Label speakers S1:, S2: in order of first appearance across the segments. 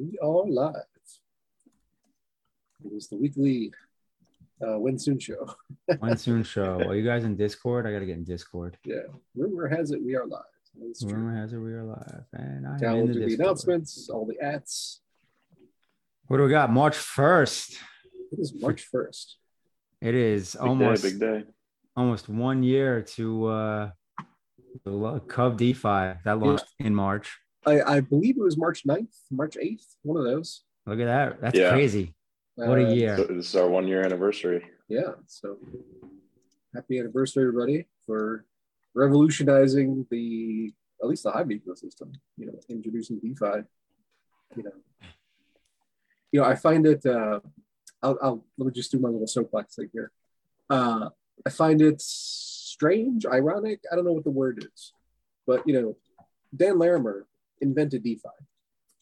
S1: We are live. It was the weekly uh, When Soon show.
S2: When soon show. Are you guys in Discord? I gotta get in Discord.
S1: Yeah, rumor has it we are live. That's true.
S2: Rumor has it we are live, and I
S1: Cal
S2: am in the
S1: the announcements, all the ads.
S2: What do we got? March first.
S1: It is March first.
S2: It is
S3: Big
S2: almost
S3: day, big day.
S2: almost one year to uh the lo- Cub DeFi that launched in March.
S1: I, I believe it was March 9th, March 8th, one of those.
S2: Look at that. That's
S3: Yeah.
S2: crazy. What a
S1: Uh,
S2: year.
S3: So this is our one year anniversary.
S1: Yeah, so happy anniversary, everybody, for revolutionizing the at least the Hive ecosystem. You know, introducing DeFi. You know, you know, I find it. Uh, I'll, I'll let me just do my little soapbox thing here. Uh, I find it strange, ironic. I don't know what the word is, but you know, Dan Larimer invented DeFi,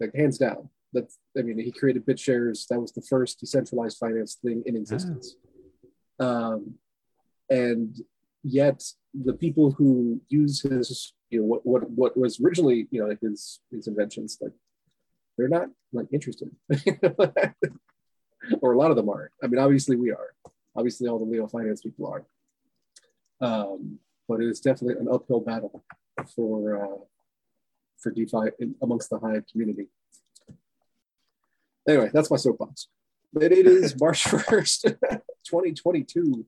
S1: like hands down. That's I mean, he created BitShares. That was the first decentralized finance thing in existence. Um, and yet, the people who use his, you know, what what what was originally, you know, like his his inventions, like they're not like interested, or a lot of them aren't. I mean, obviously we are. Obviously, all the Leo finance people are. Um, but it is definitely an uphill battle for uh, for DeFi in, amongst the Hive community. Anyway, that's my soapbox. But it is March 1st, 2022.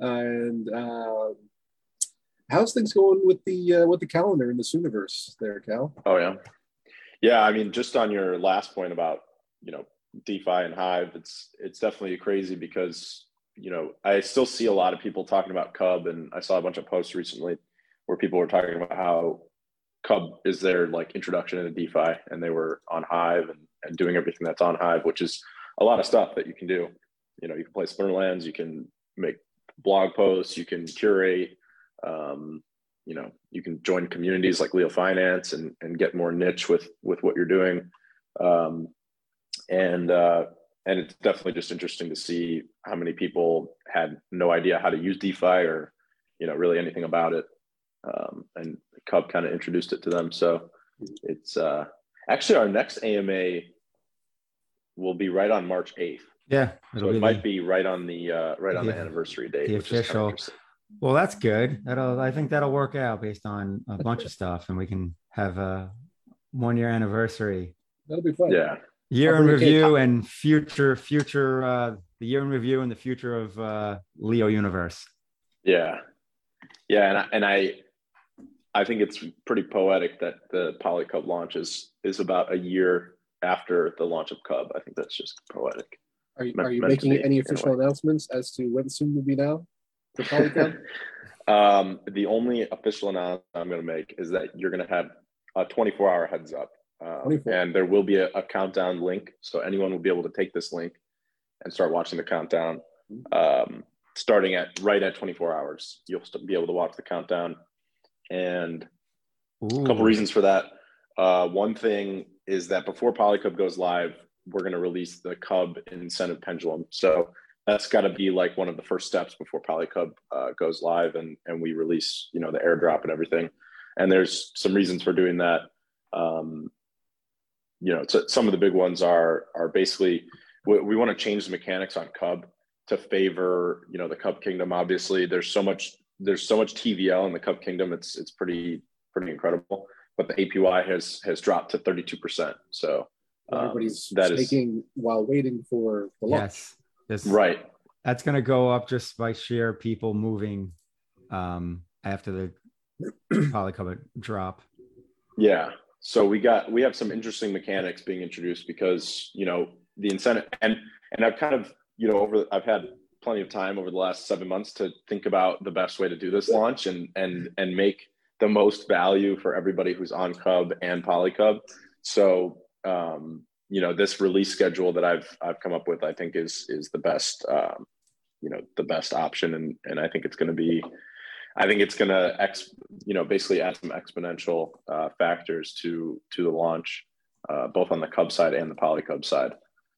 S1: And um, how's things going with the uh, with the calendar in the Sooniverse there, Cal?
S3: Oh yeah, yeah. I mean, just on your last point about you know DeFi and Hive, it's it's definitely crazy because you know I still see a lot of people talking about Cub, and I saw a bunch of posts recently where people were talking about how Cub is their like introduction into DeFi, and they were on Hive and, and doing everything that's on Hive, which is a lot of stuff that you can do. You know, you can play Splinterlands, you can make blog posts, you can curate. Um, you know, you can join communities like Leo Finance and and get more niche with with what you're doing. Um, and uh, and it's definitely just interesting to see how many people had no idea how to use DeFi or you know really anything about it. Um, and Cub kind of introduced it to them. So it's uh, actually our next AMA will be right on March 8th.
S2: Yeah.
S3: So
S2: It'll be
S3: might
S2: the-
S3: be right on the uh, right on the,
S2: the-
S3: anniversary date.
S2: the
S3: which is kinda
S2: official- well, that's good. That'll I think that'll work out based on a bunch of stuff, and we can have a one year anniversary
S1: That'll be fun.
S3: Yeah.
S2: year
S1: I'll
S2: in
S1: bring a cake.
S2: review and future future uh the year in review and the future of uh leo universe
S3: Yeah, yeah, and I, and I, I think it's pretty poetic that the Poly Cub launch is is about a year after the launch of Cub. I think that's just poetic.
S1: Are you, are you
S3: meant
S1: making
S3: be,
S1: any official announcements as to when soon will be now for Polygon?
S3: Um, the only official announcement I'm going to make is that you're going to have a 24 hour heads up, um, and there will be a, a countdown link, so anyone will be able to take this link and start watching the countdown. Um, starting at right at 24 hours, you'll be able to watch the countdown, and
S2: Ooh.
S3: a couple reasons for that. Uh, one thing is that before Polycub goes live, we're going to release the Cub incentive pendulum. So that's got to be like one of the first steps before Polycub uh, goes live, and and we release you know the airdrop and everything. And there's some reasons for doing that. Um, you know, so some of the big ones are are basically we, we want to change the mechanics on Cub to favor you know the Cub Kingdom. Obviously, there's so much there's so much TVL in the Cub Kingdom. It's it's pretty pretty incredible. But the APY has has dropped to 32 percent. So um,
S1: Everybody's
S3: that is
S1: staking while waiting for the launch.
S2: yes this
S3: right.
S2: that's gonna go up just by sheer people moving um after the Polycub airdrop
S3: Yeah. So we got we have some interesting mechanics being introduced because you know the incentive and and I've kind of you know over I've had plenty of time over the last seven months to think about the best way to do this launch and and and make the most value for everybody who's on Cub and Polycub. So um, you know this release schedule that I've I've come up with I think is is the best um, you know the best option and and I think it's going to be I think it's going to ex, you know, basically add some exponential uh, factors to to the launch, uh, both on the Cub side and the Poly Cub side.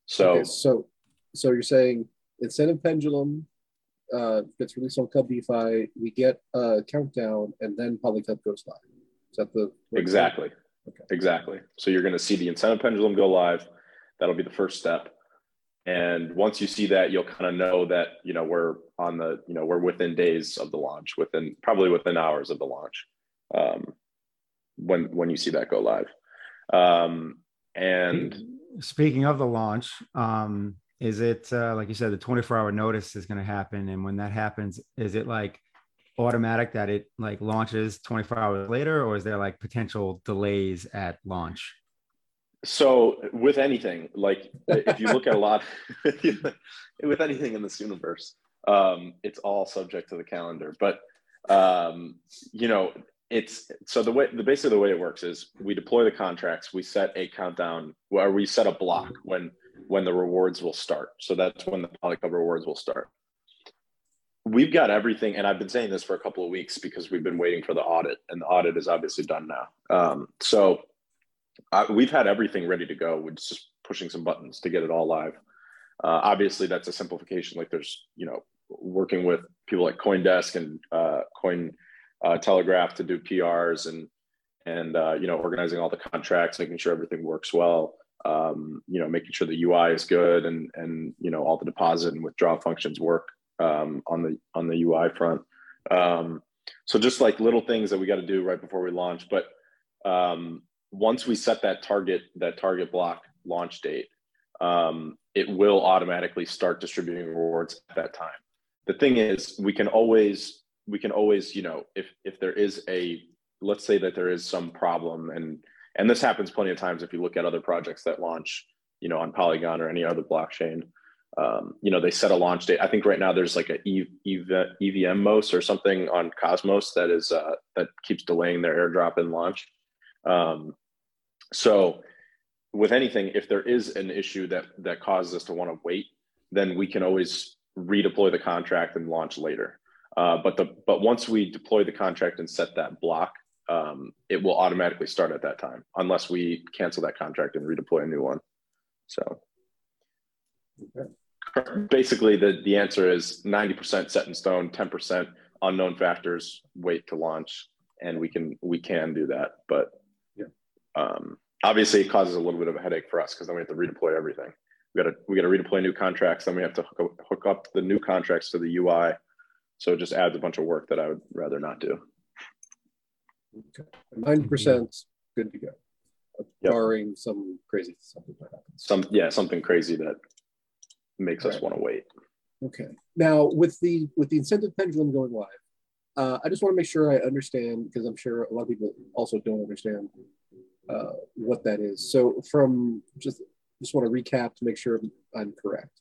S3: So
S1: Okay, so so you're saying incentive pendulum uh, gets released on Cub DeFi, we get a countdown, and then Polycub goes live. Is that the
S3: exactly,
S1: Okay.
S3: exactly. So you're going to see the incentive pendulum go live, That'll be the first step. And once you see that, you'll kind of know that you know we're on the you know we're within days of the launch, within probably within hours of the launch, um, when when you see that go live. Um, and
S2: speaking of the launch, um, is it uh, like you said, the 24 hour notice is going to happen, and when that happens, is it like automatic that it like launches 24 hours later, or is there like potential delays at launch?
S3: So with anything, like if you look at a lot, with anything in this universe, um, it's all subject to the calendar. But um, you know, it's so the way the basically the way it works is we deploy the contracts, we set a countdown where we set a block when when the rewards will start. So that's when the Polycub rewards will start. We've got everything, and I've been saying this for a couple of weeks because we've been waiting for the audit, and the audit is obviously done now. Um, so uh, we've had everything ready to go. We're just pushing some buttons to get it all live. Uh, obviously, that's a simplification. Like there's, you know, working with people like CoinDesk and uh, Coin uh, Telegraph to do PRs and and uh, you know organizing all the contracts, making sure everything works well. Um, you know, making sure the UI is good and and you know all the deposit and withdraw functions work um, on the on the UI front. Um, so just like little things that we got to do right before we launch, but um, once we set that target that target block launch date, um, it will automatically start distributing rewards at that time. The thing is, we can always we can always you know if if there is a let's say that there is some problem and and this happens plenty of times if you look at other projects that launch you know on Polygon or any other blockchain. Um, you know they set a launch date. I think right now there's like a Evmos or something on Cosmos that is uh, that keeps delaying their airdrop and launch. Um, so with anything, if there is an issue that that causes us to want to wait, then we can always redeploy the contract and launch later. Uh, but the but once we deploy the contract and set that block, um, it will automatically start at that time, unless we cancel that contract and redeploy a new one. So okay. basically, the the answer is ninety percent set in stone, ten percent unknown factors. Wait to launch, and we can we can do that, but um, obviously, it causes a little bit of a headache for us because then we have to redeploy everything. We got to we got to redeploy new contracts. Then we have to hook up, hook up the new contracts to the UI. So it just adds a bunch of work that I would rather not do.
S1: Ninety percent good to go, yep. barring some crazy something that happens.
S3: Some yeah, something crazy that makes All us want to wait.
S1: Okay. Now with the with the incentive pendulum going live, uh, I just want to make sure I understand because I'm sure a lot of people also don't understand uh, what that is. So from just just want to recap to make sure I'm correct.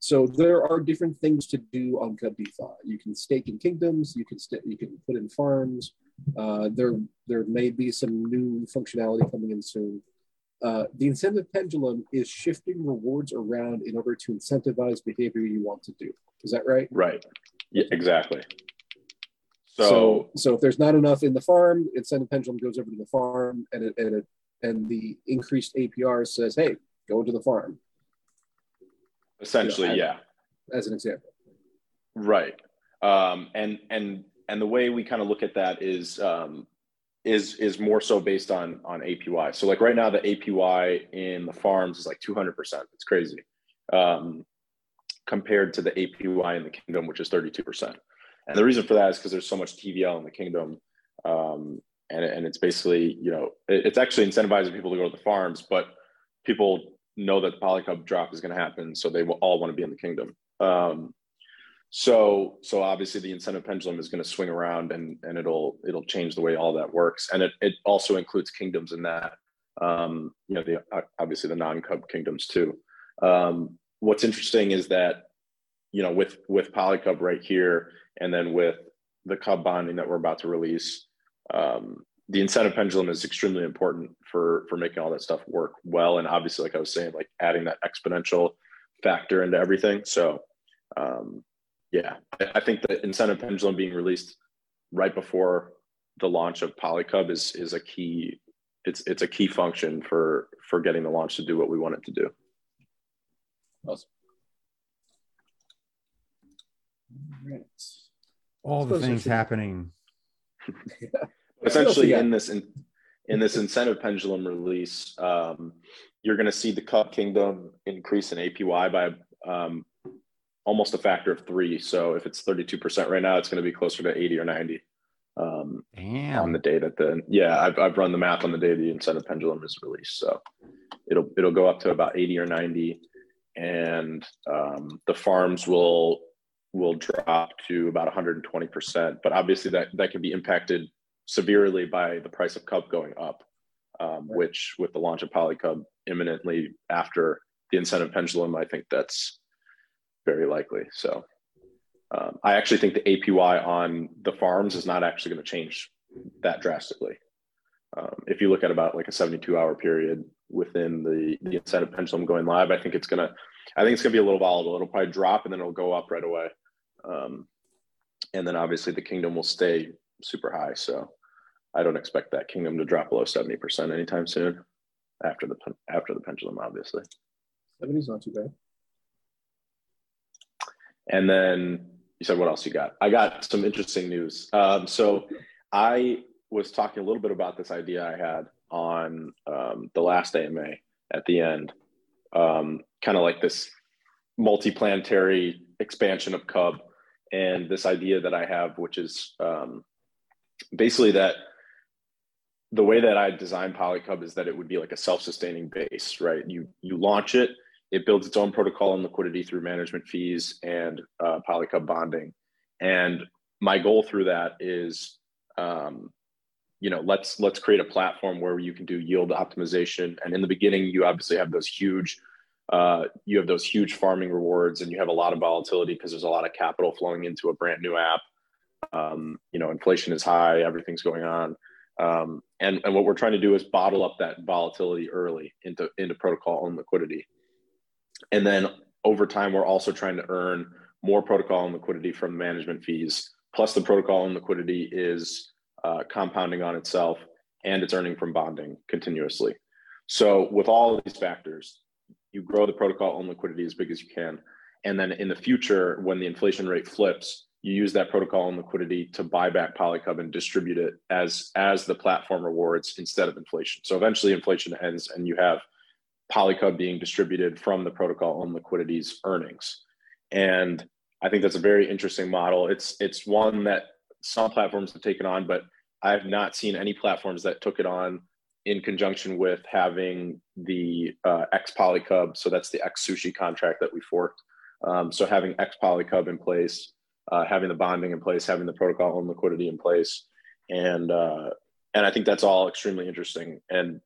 S1: So there are different things to do on Cub DeFi. You can stake in kingdoms. You can st- you can put in farms. Uh, there there may be some new functionality coming in soon. Uh, the incentive pendulum is shifting rewards around in order to incentivize behavior you want to do. Is that right?
S3: Right. Yeah, exactly.
S1: So, so, so if there's not enough in the farm, incentive pendulum goes over to the farm, and it, and it, and the increased APR says, "Hey, go to the farm."
S3: Essentially, you know, yeah.
S1: As an example.
S3: Right, um, and and and the way we kind of look at that is um, is is more so based on on APY. So like right now, the APY in the farms is like 200 percent. It's crazy um, compared to the APY in the kingdom, which is 32 percent. And the reason for that is because there's so much TVL in the kingdom. Um, and, and it's basically, you know, it, it's actually incentivizing people to go to the farms, but people know that the Polycub drop is going to happen. So they will all want to be in the kingdom. Um, so, so obviously the incentive pendulum is going to swing around and, and it'll, it'll change the way all that works. And it, it also includes kingdoms in that, um, you know, the, obviously the non-cub kingdoms too. Um, what's interesting is that, you know, with, with Polycub right here, and then with the Cub bonding that we're about to release, um, the incentive pendulum is extremely important for for making all that stuff work well. And obviously, like I was saying, like adding that exponential factor into everything. So, um, yeah, I, I think the incentive pendulum being released right before the launch of Polycub is is a key. It's it's a key function for for getting the launch to do what we want it to do.
S1: Awesome.
S2: All right all the things happening.
S3: Essentially, in this in, in this incentive pendulum release, um, you're going to see the Cub Kingdom increase in APY by um, almost a factor of three. So if it's 32% right now, it's going to be closer to 80 or 90 um, on the day that the yeah I've, I've run the math on the day the incentive pendulum is released. So it'll it'll go up to about 80 or 90, and um, the farms will will drop to about 120%. But obviously that that can be impacted severely by the price of Cub going up, um, which with the launch of Polycub imminently after the incentive pendulum, I think that's very likely. So um, I actually think the APY on the farms is not actually going to change that drastically. Um, if you look at about like a 72 hour period within the, the incentive pendulum going live, I think it's going to, I think it's going to be a little volatile. It'll probably drop and then it'll go up right away. Um, and then obviously the kingdom will stay super high. So I don't expect that kingdom to drop below 70% anytime soon after the, after the pendulum, obviously.
S1: 70 is not too bad.
S3: And then you said, what else you got? I got some interesting news. Um, so I was talking a little bit about this idea I had on um, the last AMA at the end, um, kind of like this multi-planetary expansion of Cub, and this idea that I have, which is um, basically that the way that I designed Polycub is that it would be like a self-sustaining base, right? You you launch it, it builds its own protocol and liquidity through management fees and uh, Polycub bonding, and my goal through that is um, you know let's let's create a platform where you can do yield optimization. And in the beginning you obviously have those huge uh, you have those huge farming rewards and you have a lot of volatility because there's a lot of capital flowing into a brand new app. Um, you know inflation is high everything's going on. Um, and, and what we're trying to do is bottle up that volatility early into into protocol and liquidity and then over time we're also trying to earn more protocol and liquidity from management fees plus the protocol and liquidity is uh, compounding on itself and it's earning from bonding continuously. So with all of these factors, you grow the protocol own liquidity as big as you can. And then in the future, when the inflation rate flips, you use that protocol and liquidity to buy back Polycub and distribute it as, as the platform rewards instead of inflation. So eventually inflation ends and you have Polycub being distributed from the protocol own liquidity's earnings. And I think that's a very interesting model. It's it's one that some platforms have taken on, but I have not seen any platforms that took it on in conjunction with having the uh, X Polycub. So that's the X Sushi contract that we forked. Um, so having X Polycub in place, uh, having the bonding in place, having the protocol and liquidity in place, and uh, and I think that's all extremely interesting. And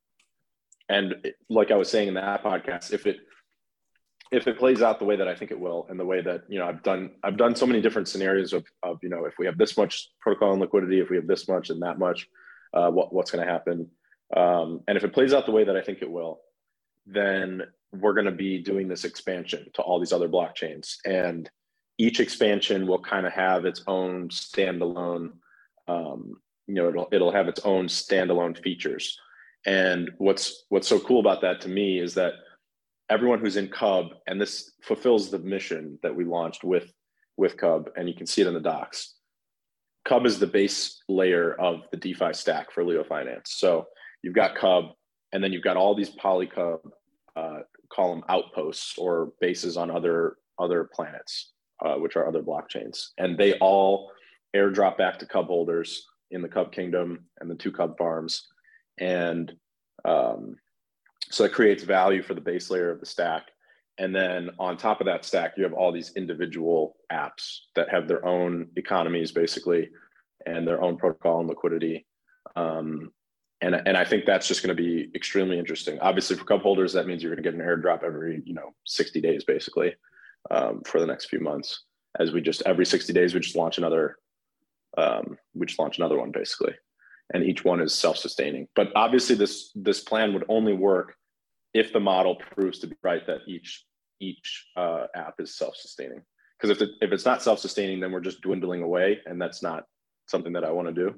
S3: and like I was saying in that podcast, if it if it plays out the way that I think it will, and the way that you know I've done, I've done so many different scenarios of, of you know if we have this much protocol and liquidity, if we have this much and that much, uh, what, what's going to happen, um, and if it plays out the way that I think it will, then we're going to be doing this expansion to all these other blockchains, and each expansion will kind of have its own standalone, um, you know, it'll it'll have its own standalone features, and what's what's so cool about that to me is that everyone who's in Cub, and this fulfills the mission that we launched with with Cub, and you can see it in the docs. Cub is the base layer of the DeFi stack for Leo Finance. So you've got Cub, and then you've got all these Polycub, uh, call them outposts or bases on other other planets, uh, which are other blockchains, and they all airdrop back to Cub holders in the Cub Kingdom and the two Cub farms, and um, so it creates value for the base layer of the stack. And then on top of that stack, you have all these individual apps that have their own economies basically and their own protocol and liquidity. Um, and, and I think that's just going to be extremely interesting. Obviously, for Cub holders, that means you're going to get an airdrop every you know 60 days basically um, for the next few months. As we just every 60 days, we just launch another. Um, we just launch another one basically, and each one is self-sustaining. But obviously, this this plan would only work if the model proves to be right that each each uh, app is self-sustaining. Because if, it, if it's not self-sustaining, then we're just dwindling away, and that's not something that I want to do.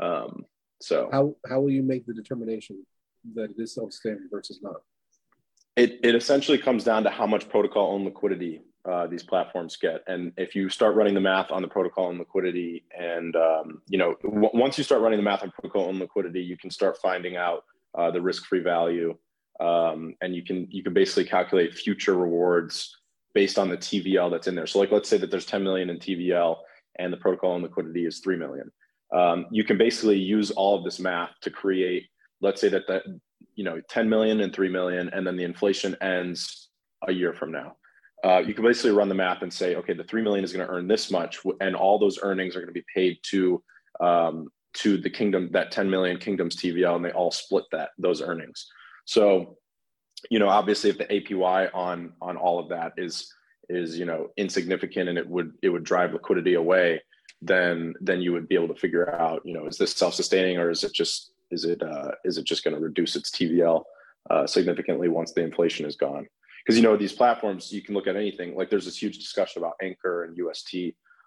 S3: Um, so
S1: how how will you make the determination that it is self-sustaining versus not?
S3: It it essentially comes down to how much protocol own liquidity uh, these platforms get. And if you start running the math on the protocol and liquidity, and um, you know, w- once you start running the math on protocol and liquidity, you can start finding out uh, the risk-free value, um, and you can you can basically calculate future rewards based on the TVL that's in there. So, like, let's say that there's 10 million in TVL, and the protocol and liquidity is 3 million. Um, you can basically use all of this math to create. Let's say that that you know 10 million and 3 million, and then the inflation ends a year from now uh, you can basically run the math and say, okay, the three million is going to earn this much, and all those earnings are going to be paid to um, to the kingdom that 10 million kingdoms TVL, and they all split that those earnings. So, you know, obviously, if the APY on on all of that is is you know insignificant and it would it would drive liquidity away, then then you would be able to figure out, you know, is this self sustaining or is it just is it uh, is it just going to reduce its TVL uh, significantly once the inflation is gone? Because you know these platforms you can look at anything. Like there's this huge discussion about anchor and ust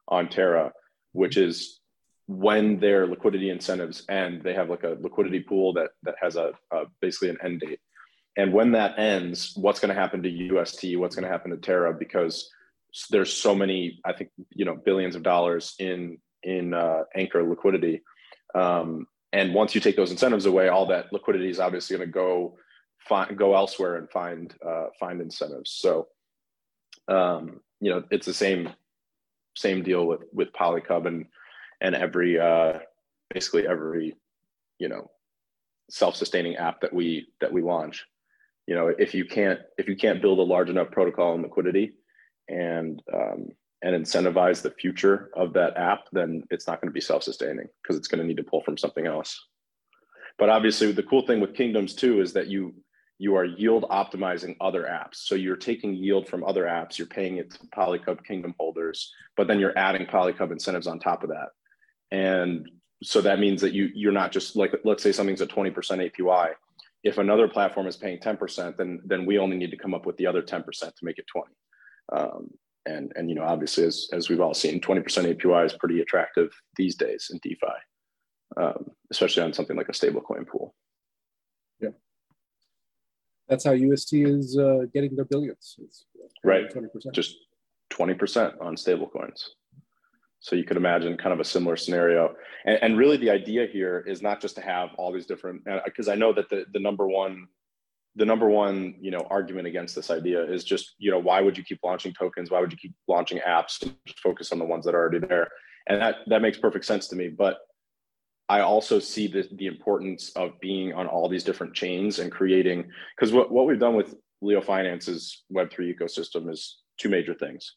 S3: on terra which is when their liquidity incentives end they have like a liquidity pool that that has a, a basically an end date. And when that ends what's going to happen to ust what's going to happen to terra? Because there's so many i think you know billions of dollars in in uh, anchor liquidity. Um, and once you take those incentives away all that liquidity is obviously going to go find go elsewhere and find uh, find incentives. So um, you know it's the same same deal with with Polycub and and every uh, basically every you know self-sustaining app that we that we launch. You know if you can't if you can't build a large enough protocol and liquidity and um, and incentivize the future of that app, then it's not going to be self-sustaining because it's going to need to pull from something else. But obviously, the cool thing with Kingdoms too is that you you are yield optimizing other apps. So you're taking yield from other apps, you're paying it to Polycub Kingdom holders, but then you're adding Polycub incentives on top of that. And so that means that you you're not just like let's say something's a 20% APY. If another platform is paying 10%, then then we only need to come up with the other 10% to make it 20. Um, and and you know obviously as as we've all seen, 20% APY is pretty attractive these days in DeFi, um, especially on something like a stablecoin pool
S1: that's how UST is uh, getting their billions. It's
S3: right, 20%. just 20% on stablecoins. So you could imagine kind of a similar scenario. And, and really the idea here is not just to have all these different, because uh, I know that the, the number one, the number one, you know, argument against this idea is just, you know, why would you keep launching tokens? Why would you keep launching apps and focus on the ones that are already there? And that, that makes perfect sense to me. But I also see the, the importance of being on all these different chains and creating, because what, what we've done with Leo Finance's Web3 ecosystem is two major things.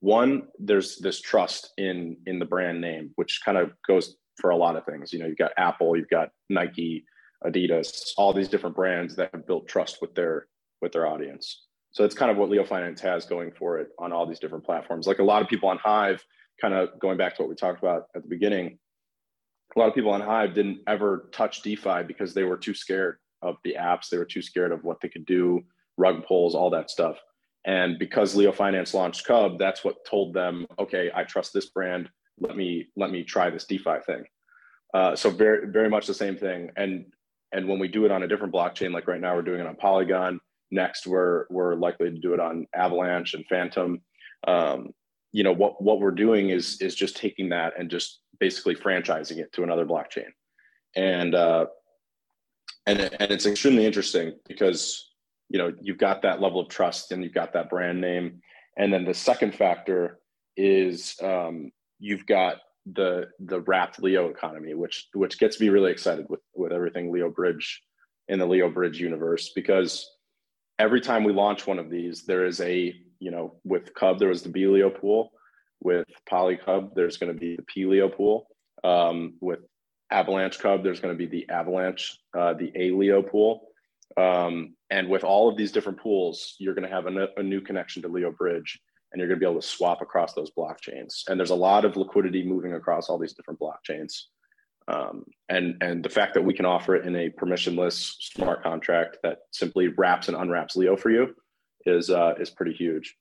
S3: One, there's this trust in in the brand name, which kind of goes for a lot of things. You know, you've got Apple, you've got Nike, Adidas, all these different brands that have built trust with their with their audience. So that's kind of what Leo Finance has going for it on all these different platforms. Like a lot of people on Hive, kind of going back to what we talked about at the beginning, a lot of people on Hive didn't ever touch DeFi because they were too scared of the apps. They were too scared of what they could do, rug pulls, all that stuff. And because Leo Finance launched Cub, that's what told them, okay, I trust this brand. Let me let me try this DeFi thing. Uh, so very very much the same thing. And and when we do it on a different blockchain, like right now we're doing it on Polygon. Next, we're we're likely to do it on Avalanche and Fantom. Um, you know what what we're doing is is just taking that and just basically franchising it to another blockchain. And uh and and it's extremely interesting because you know you've got that level of trust and you've got that brand name. And then the second factor is um you've got the the wrapped leo economy which which gets me really excited with with everything leo bridge in the leo bridge universe because every time we launch one of these there is a you know, with Cub, there was the bLEO pool. With Poly Cub, there's going to be the pLEO pool. Um, with Avalanche Cub, there's going to be the Avalanche, uh, the aLEO pool. Um, and with all of these different pools, you're going to have a, a new connection to Leo Bridge and you're going to be able to swap across those blockchains. And there's a lot of liquidity moving across all these different blockchains. Um, and and the fact that we can offer it in a permissionless smart contract that simply wraps and unwraps Leo for you is uh, is pretty huge.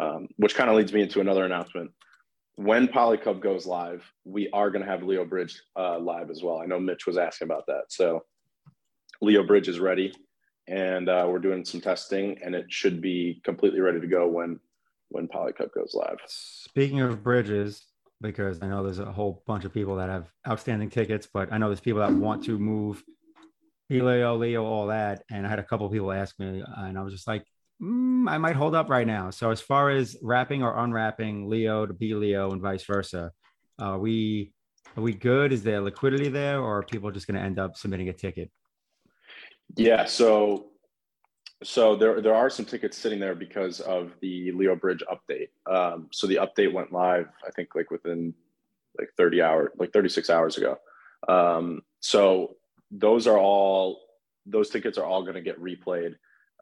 S3: Um, which kind of leads me into another announcement. When Polycub goes live, we are going to have Leo Bridge uh, live as well. I know Mitch was asking about that. So Leo Bridge is ready, and uh, we're doing some testing, and it should be completely ready to go when when Polycub goes live.
S2: Speaking of bridges, because I know there's a whole bunch of people that have outstanding tickets, but I know there's people that want to move Elio, Leo, all that. And I had a couple people ask me, and I was just like, mm, I might hold up right now. So as far as wrapping or unwrapping Leo to be Leo and vice versa, are we are we good? Is there liquidity there, or are people just going to end up submitting a ticket?
S3: Yeah. So so there there are some tickets sitting there because of the Leo Bridge update. Um, so the update went live, I think, like within like 30 hours, like 36 hours ago. Um, so those are all those tickets are all going to get replayed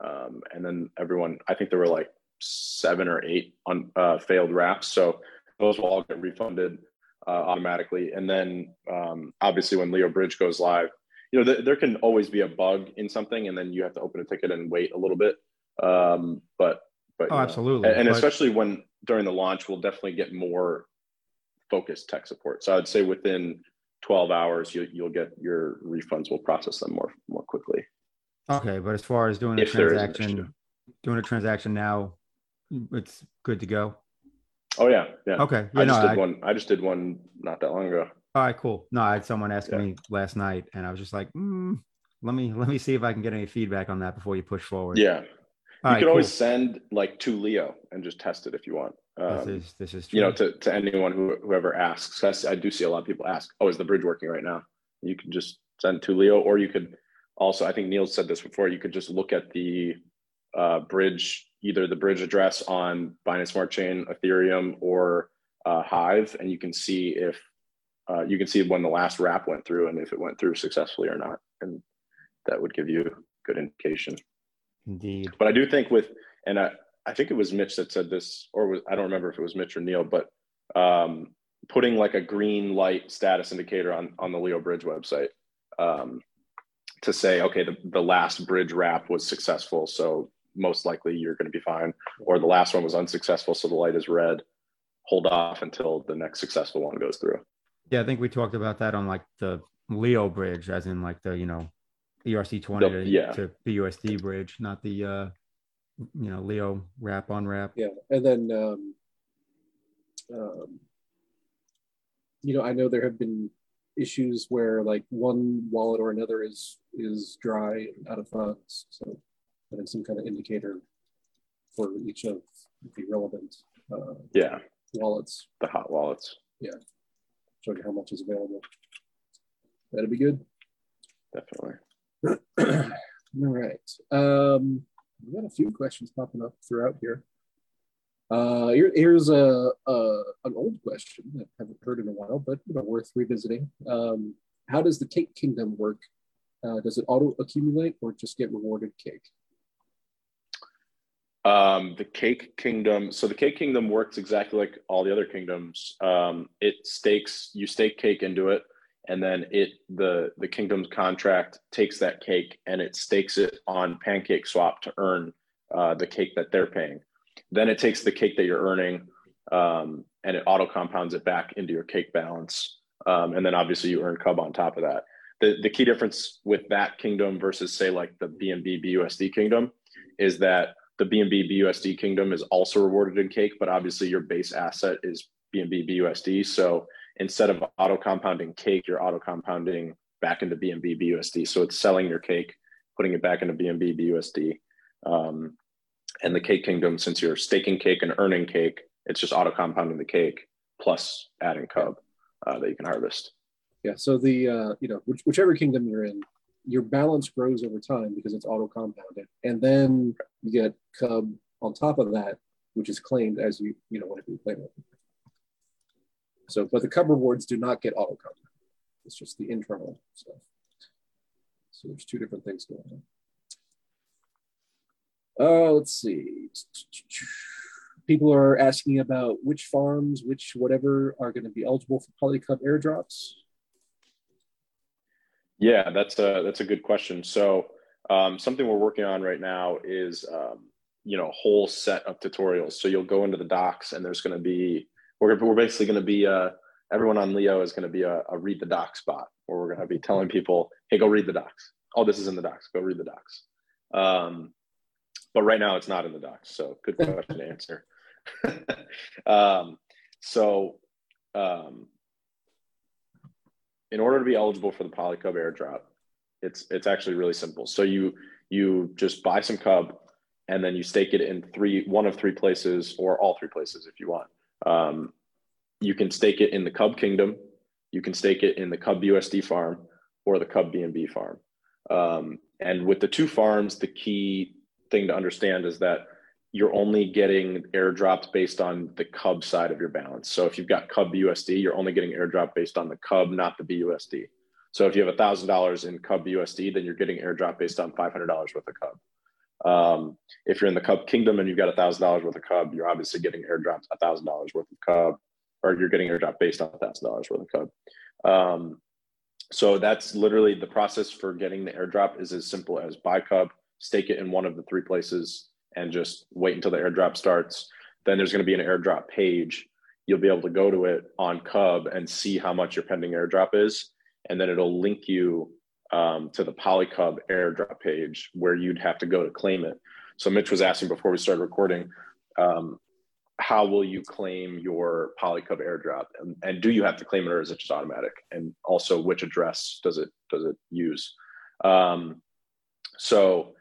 S3: um, and then everyone i think there were like seven or eight on uh, failed wraps. So those will all get refunded uh, automatically. And then um, obviously when leo bridge goes live you know th- there can always be a bug in something and then you have to open a ticket and wait a little bit. Um, but but
S2: oh, absolutely.
S3: And, and
S2: but...
S3: especially when during the launch we'll definitely get more focused tech support. So i'd say within 12 hours, you, you'll get your refunds. We'll process them more more quickly.
S2: Okay, but as far as doing a
S3: If there is an
S2: transaction, doing a transaction now, it's good to go.
S3: Oh yeah, yeah.
S2: Okay, yeah,
S3: I
S2: no,
S3: just did
S2: I,
S3: one. I just did one not that long ago.
S2: all right, cool. No, I had someone ask
S3: Yeah.
S2: me last night, and I was just like, mm, let me let me see if I can get any feedback on that before you push forward.
S3: Yeah, you
S2: all right,
S3: could always
S2: cool.
S3: send like to Leo and just test it if you want.
S2: This
S3: Um,
S2: is this is true.
S3: you know, to, to anyone who whoever asks. 'Cause I do see a lot of people ask, "Oh, is the bridge working right now?" You can just send to Leo, or you could also. I think Neil said this before. You could just look at the uh, bridge, either the bridge address on Binance Smart Chain, Ethereum, or uh, Hive, and you can see if uh, you can see when the last wrap went through and if it went through successfully or not, and that would give you good indication.
S2: Indeed.
S3: But I do think with, and I, I think it was Mitch that said this, or was, I don't remember if it was Mitch or Neil, but um, putting like a green light status indicator on, on the Leo Bridge website um, to say, okay, the, the last bridge wrap was successful. So most likely you're going to be fine. Or the last one was unsuccessful. So the light is red. Hold off until the next successful one goes through.
S2: Yeah, I think we talked about that on like the Leo bridge, as in like the you know ERC twenty
S3: The-
S2: to,
S3: yeah.
S2: to BUSD bridge, not the uh you know Leo wrap on wrap.
S1: Yeah, and then um, um, you know, I know there have been issues where like one wallet or another is is dry and out of funds, so having some kind of indicator for each of the relevant uh,
S3: Yeah.
S1: wallets,
S3: The hot wallets.
S1: Yeah. show you how much is available. That'd be good.
S3: Definitely.
S1: All right. Um, we got a few questions popping up throughout here. Uh, here here's a, a an old question that I haven't heard in a while, but you know, worth revisiting. Um, how does the cake kingdom work? Uh, does it auto accumulate or just get rewarded cake?
S3: Um, the Cake Kingdom. So the Cake Kingdom works exactly like all the other kingdoms. Um, it stakes you stake cake into it, and then it the the kingdom's contract takes that cake and it stakes it on Pancake Swap to earn uh, the cake that they're paying. Then it takes the cake that you're earning um, and it auto compounds it back into your cake balance. Um, and then obviously you earn Cub on top of that. The, the key difference with that kingdom versus say like the BNB BUSD kingdom is that the BNB BUSD kingdom is also rewarded in cake, but obviously your base asset is BNB BUSD. So instead of auto compounding cake, you're auto compounding back into BNB BUSD. So it's selling your cake, putting it back into BNB BUSD. Um, and the cake kingdom, since you're staking cake and earning cake, it's just auto compounding the cake plus adding cub uh, that you can harvest.
S1: Yeah. So the uh, you know which, whichever kingdom you're in, your balance grows over time because it's auto compounded, and then you get cub on top of that, which is claimed as you you know whenever you claim it. So, but the cub rewards do not get auto compounded. It's just the internal stuff. So there's two different things going on. Uh, let's see. People are asking about which farms, which whatever are going to be eligible for Polycub airdrops.
S3: Yeah, that's a that's a good question. So um, something we're working on right now is um, you know a whole set of tutorials. So you'll go into the docs and there's going to be we're we're basically going to be uh, everyone on Leo is going to be a, a read the docs spot where we're going to be telling people, hey, go read the docs. Oh, this is in the docs. Go read the docs. Um, but right now it's not in the docs. So good question to answer. um, so, um, in order to be eligible for the Polycub airdrop, it's it's actually really simple. So you you just buy some cub, and then you stake it in three one of three places or all three places if you want. Um, you can stake it in the Cub Kingdom, you can stake it in the Cub USD farm or the Cub BNB farm. Um, and with the two farms, the key thing to understand is that you're only getting airdrops based on the Cub side of your balance. So if you've got Cub USD, you're only getting airdrop based on the Cub, not the BUSD. So if you have $1,000 in Cub USD, then you're getting airdrop based on $500 worth of Cub. Um, if you're in the Cub Kingdom and you've got $1,000 worth of Cub, you're obviously getting airdrops $1,000 worth of Cub, or you're getting airdrop based on $1,000 worth of Cub. Um, so that's literally the process for getting the airdrop is as simple as buy Cub, stake it in one of the three places, and just wait until the airdrop starts. Then there's going to be an airdrop page. You'll be able to go to it on Cub and see how much your pending airdrop is. And then it'll link you um, to the Polycub airdrop page where you'd have to go to claim it. So Mitch was asking before we started recording, um, how will you claim your Polycub airdrop, and, and, do you have to claim it, or is it just automatic? And also, which address does it does it use? Um, so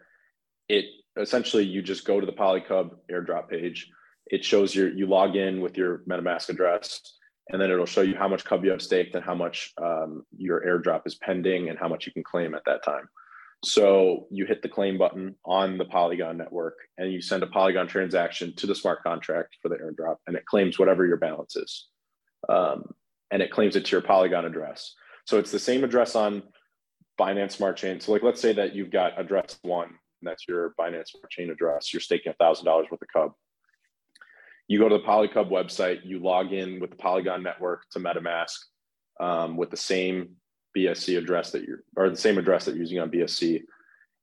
S3: it essentially you just go to the Polycub airdrop page. It shows your you log in with your MetaMask address, and then it'll show you how much Cub you have staked and how much um, your airdrop is pending and how much you can claim at that time. So you hit the claim button on the Polygon network and you send a Polygon transaction to the smart contract for the airdrop, and it claims whatever your balance is, um, and it claims it to your Polygon address. So it's the same address on Binance Smart Chain. So like, let's say that you've got address one that's your Binance Chain address. You're staking $1,000 worth of Cub. You go to the Polycub website, you log in with the Polygon network to MetaMask um, with the same BSC address that you're, or the same address that you're using on BSC.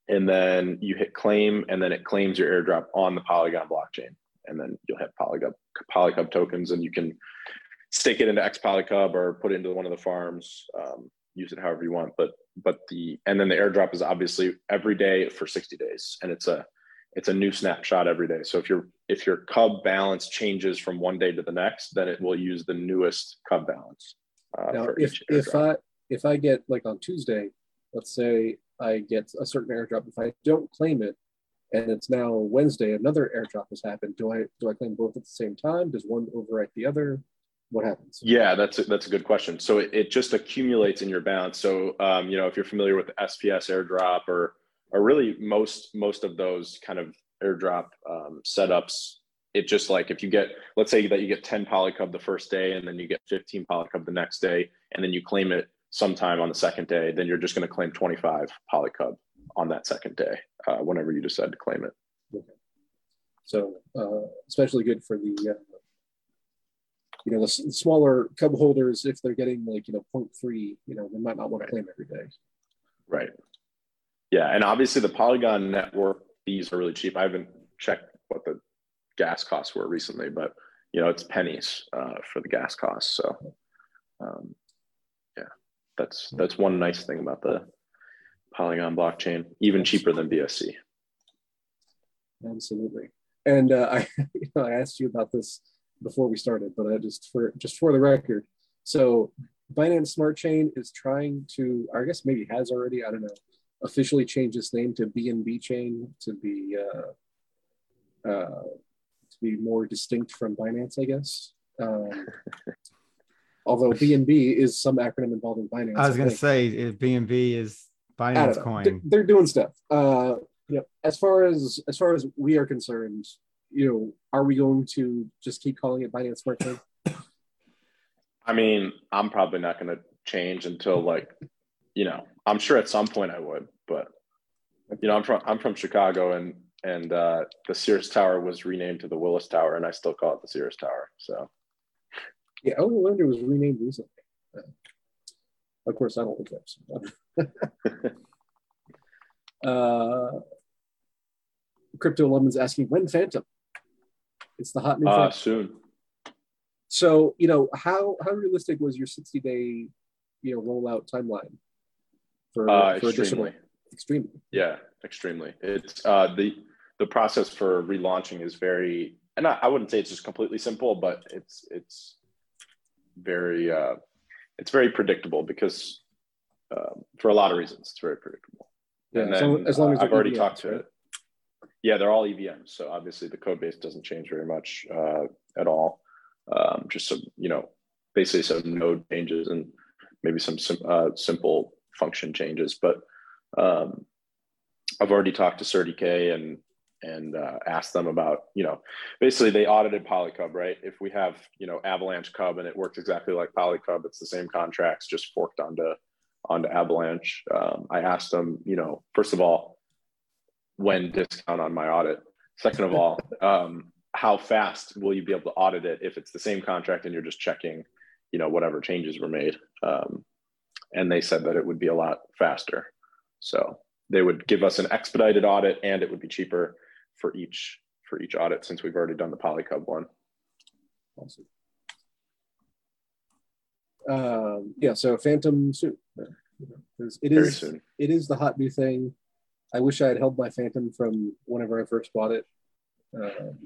S3: And then you hit claim, and then it claims your airdrop on the Polygon blockchain. And then you'll have Polycub, Polycub tokens, and you can stake it into X Polycub or put it into one of the farms. Um, use it however you want. But but the and then the airdrop is obviously every day for 60 days, and it's a it's a new snapshot every day. So if your if your Cub balance changes from one day to the next, then it will use the newest Cub balance.
S1: Uh, now, if if I if I get like on Tuesday, let's say I get a certain airdrop, if I don't claim it, and it's now Wednesday, another airdrop has happened. Do I do I claim both at the same time? Does one overwrite the other? What happens?
S3: Yeah, that's a, that's a good question. So it, it just accumulates in your balance. So um, you know, if you're familiar with SPS airdrop or or really most most of those kind of airdrop um, setups, it just like if you get let's say that you get 10 polycub the first day and then you get 15 polycub the next day and then you claim it sometime on the second day, then you're just going to claim 25 polycub on that second day uh, whenever you decide to claim it. Okay.
S1: So uh, especially good for the uh, you know, the, the, smaller cub holders, if they're getting like, you know, 0.3, you know, they might not want to claim every day.
S3: Right. Yeah. And obviously the Polygon network fees are really cheap. I haven't checked what the gas costs were recently, but, you know, it's pennies uh, for the gas costs. So, um, yeah, that's, that's one nice thing about the Polygon blockchain, even cheaper than BSC.
S1: Absolutely. And uh, I, you know, I asked you about this before we started, but I just for just for the record. So Binance Smart Chain is trying to, I guess maybe has already, I don't know, officially changed its name to BNB Chain to be uh, uh, to be more distinct from Binance, I guess. Um, although BNB is some acronym involving Binance.
S2: I was going to say if BNB is Binance coin.
S1: They're doing stuff. Uh, you know, as far as as far as we are concerned, you know, are we going to just keep calling it Binance Smart Chain?
S3: I mean, I'm probably not going to change until like, you know, I'm sure at some point I would, but you know, I'm from I'm from Chicago and and uh, the Sears Tower was renamed to the Willis Tower, and I still call it the Sears Tower. So,
S1: yeah, I learned it was renamed recently. Uh, of course, I don't think that. uh, Crypto Lemon's asking when Fantom. It's the hot new
S3: uh, soon.
S1: So you know how how realistic was your sixty day you know rollout timeline
S3: for, uh, for extremely
S1: extremely
S3: yeah extremely it's uh, the the process for relaunching is very and I, I wouldn't say it's just completely simple, but it's it's very uh, it's very predictable because um, for a lot of reasons it's very predictable.
S1: Yeah,
S3: then
S1: long- as long as
S3: uh, I've already talked to it. Yeah, they're all EVMs, so obviously the code base doesn't change very much uh, at all. Um, just some, you know, basically some node changes and maybe some sim- uh, simple function changes. But um, I've already talked to CertiK and and uh, asked them about, you know, basically they audited Polycub, right? If we have, you know, Avalanche Cub and it works exactly like Polycub, it's the same contracts, just forked onto onto Avalanche. Um, I asked them, you know, first of all, when discount on my audit. Second of all, um, how fast will you be able to audit it if it's the same contract and you're just checking, you know, whatever changes were made? Um, and they said that it would be a lot faster. So they would give us an expedited audit and it would be cheaper for each for each audit since we've already done the Polycub one.
S1: Awesome. Um, yeah, so Fantom soon. you know, 'cause It
S3: Very
S1: is
S3: soon.
S1: it is the hot new thing. I wish I had held my Fantom from whenever I first bought it. Um,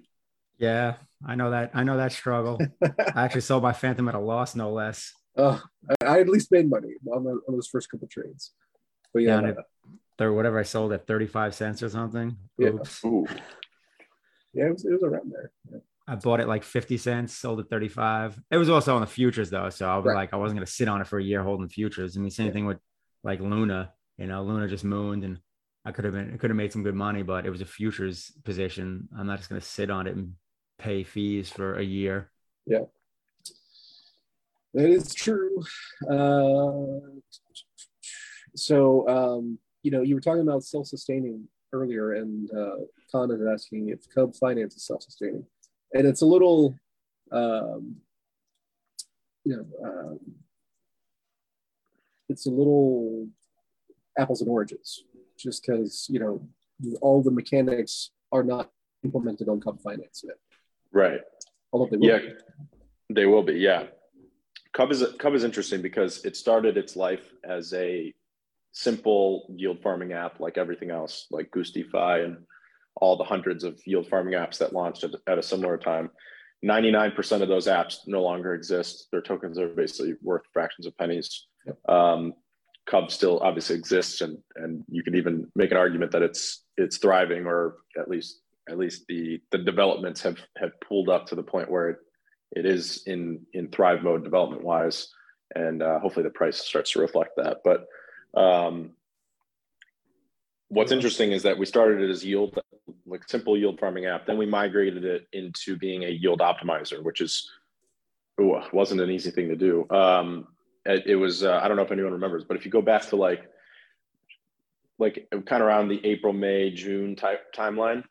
S2: Yeah, I know that. I know that struggle. I actually sold my Fantom at a loss, no less.
S1: oh, I, I at least made money on, the, on those first couple trades. But yeah,
S2: Down at or whatever I sold at 35 cents or something.
S1: Yeah.
S2: Oops.
S3: Ooh,
S1: yeah, it was, it was around there. Yeah.
S2: I bought it like 50 cents, sold it 35. It was also on the futures though. So I was
S1: Right.
S2: like, I wasn't going to sit on it for a year holding futures. I mean, same
S1: Yeah.
S2: thing with like Luna, you know, Luna just mooned and I could have been, I could have made some good money, but it was a futures position. I'm not just going to sit on it and pay fees for a year.
S1: Yeah, that is true. Uh, so, um, you know, you were talking about self-sustaining earlier, and uh, Con is asking if Cub Finance is self-sustaining, and it's a little, um, you know, um, it's a little apples and oranges, just because you know all the mechanics are not implemented on Cub Finance yet.
S3: right.
S1: Although they will
S3: Yeah,
S1: be.
S3: they will be. Yeah, Cub is Cub is interesting because it started its life as a simple yield farming app, like everything else, like Goose DeFi and all the hundreds of yield farming apps that launched at, at a similar time. 99% of those apps no longer exist. Their tokens are basically worth fractions of pennies.
S1: Yep.
S3: Um, Cub still obviously exists, and and you can even make an argument that it's it's thriving, or at least at least the the developments have have pulled up to the point where it it is in in thrive mode development wise, and uh, hopefully the price starts to reflect that. But um, what's interesting is that we started it as yield like simple yield farming app, then we migrated it into being a yield optimizer, which is ooh, wasn't an easy thing to do. Um, it, was uh, I don't know if anyone remembers, but if you go back to like like kind of around the April, May, June type timeline,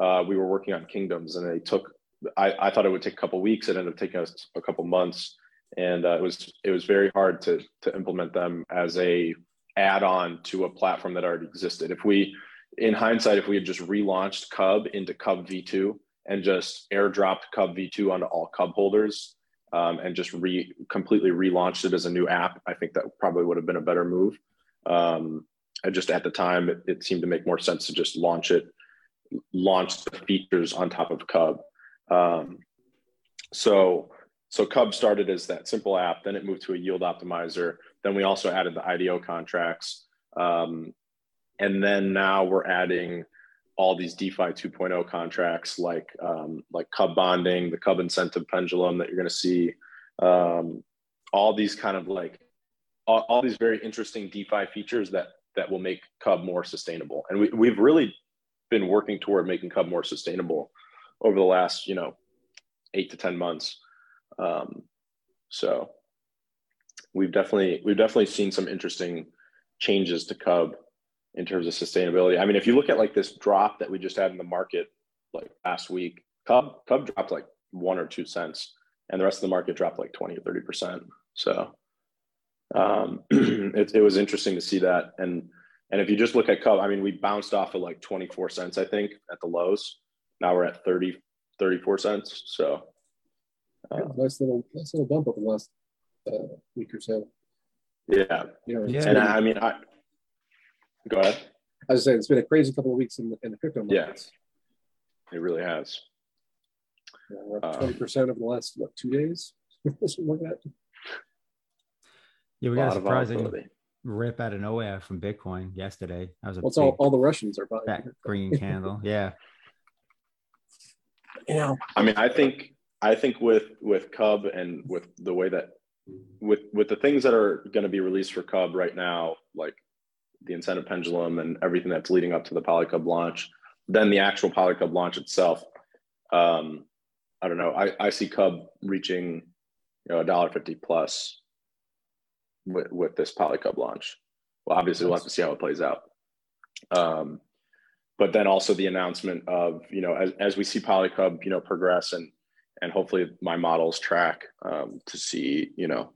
S3: uh, we were working on kingdoms, and it took. I, I thought it would take a couple weeks. It ended up taking us a couple months, and uh, it was it was very hard to to implement them as a add-on to a platform that already existed. If we, in hindsight, if we had just relaunched Cub into Cub V2 and just airdropped Cub V2 onto all Cub holders, um, and just re completely relaunched it as a new app, I think that probably would have been a better move. Um, and just at the time, it, it seemed to make more sense to just launch it, launch the features on top of Cub. Um, so, so Cub started as that simple app, then it moved to a yield optimizer. Then we also added the IDO contracts, um, and then now we're adding all these DeFi 2.0 contracts like um, like Cub bonding, the Cub incentive pendulum that you're going to see, um, all these kind of like all, all these very interesting DeFi features that that will make Cub more sustainable. And we, we've really been working toward making Cub more sustainable over the last, you know, eight to 10 months. Um, so we've definitely, we've definitely seen some interesting changes to Cub in terms of sustainability. I mean, if you look at like this drop that we just had in the market like last week, Cub, Cub dropped like one or two cents and the rest of the market dropped like 20 or 30%. So um, it, it was interesting to see that. And, and if you just look at Cub, I mean, we bounced off of like 24 cents, I think at the lows. Now we're at 30, 34 cents. So uh,
S1: nice little nice little bump over the last uh, week or so.
S3: yeah.
S1: You know,
S2: Yeah.
S3: And
S1: been-
S3: I mean, I, go ahead.
S1: As I was saying it's been a crazy couple of weeks in the, in the crypto
S3: Yeah.
S1: markets.
S3: It really has.
S1: Uh, twenty percent of the last what two days, something like that.
S2: Yeah, we got a surprising rip out of nowhere from Bitcoin yesterday. That was a
S1: well, all, all the Russians are buying
S2: that green candle. Yeah.
S1: You know,
S3: I mean, I think I think with with Cub and with the way that with with the things that are going to be released for Cub right now, like the incentive pendulum and everything that's leading up to the Polycub launch, then the actual Polycub launch itself. Um, I don't know. I, I see Cub reaching, you know, a dollar fifty plus with, with this Polycub launch. Well, obviously, we'll have to see how it plays out. Um, but then also the announcement of, you know, as, as we see Polycub, you know, progress and and hopefully my models track um, to see, you know,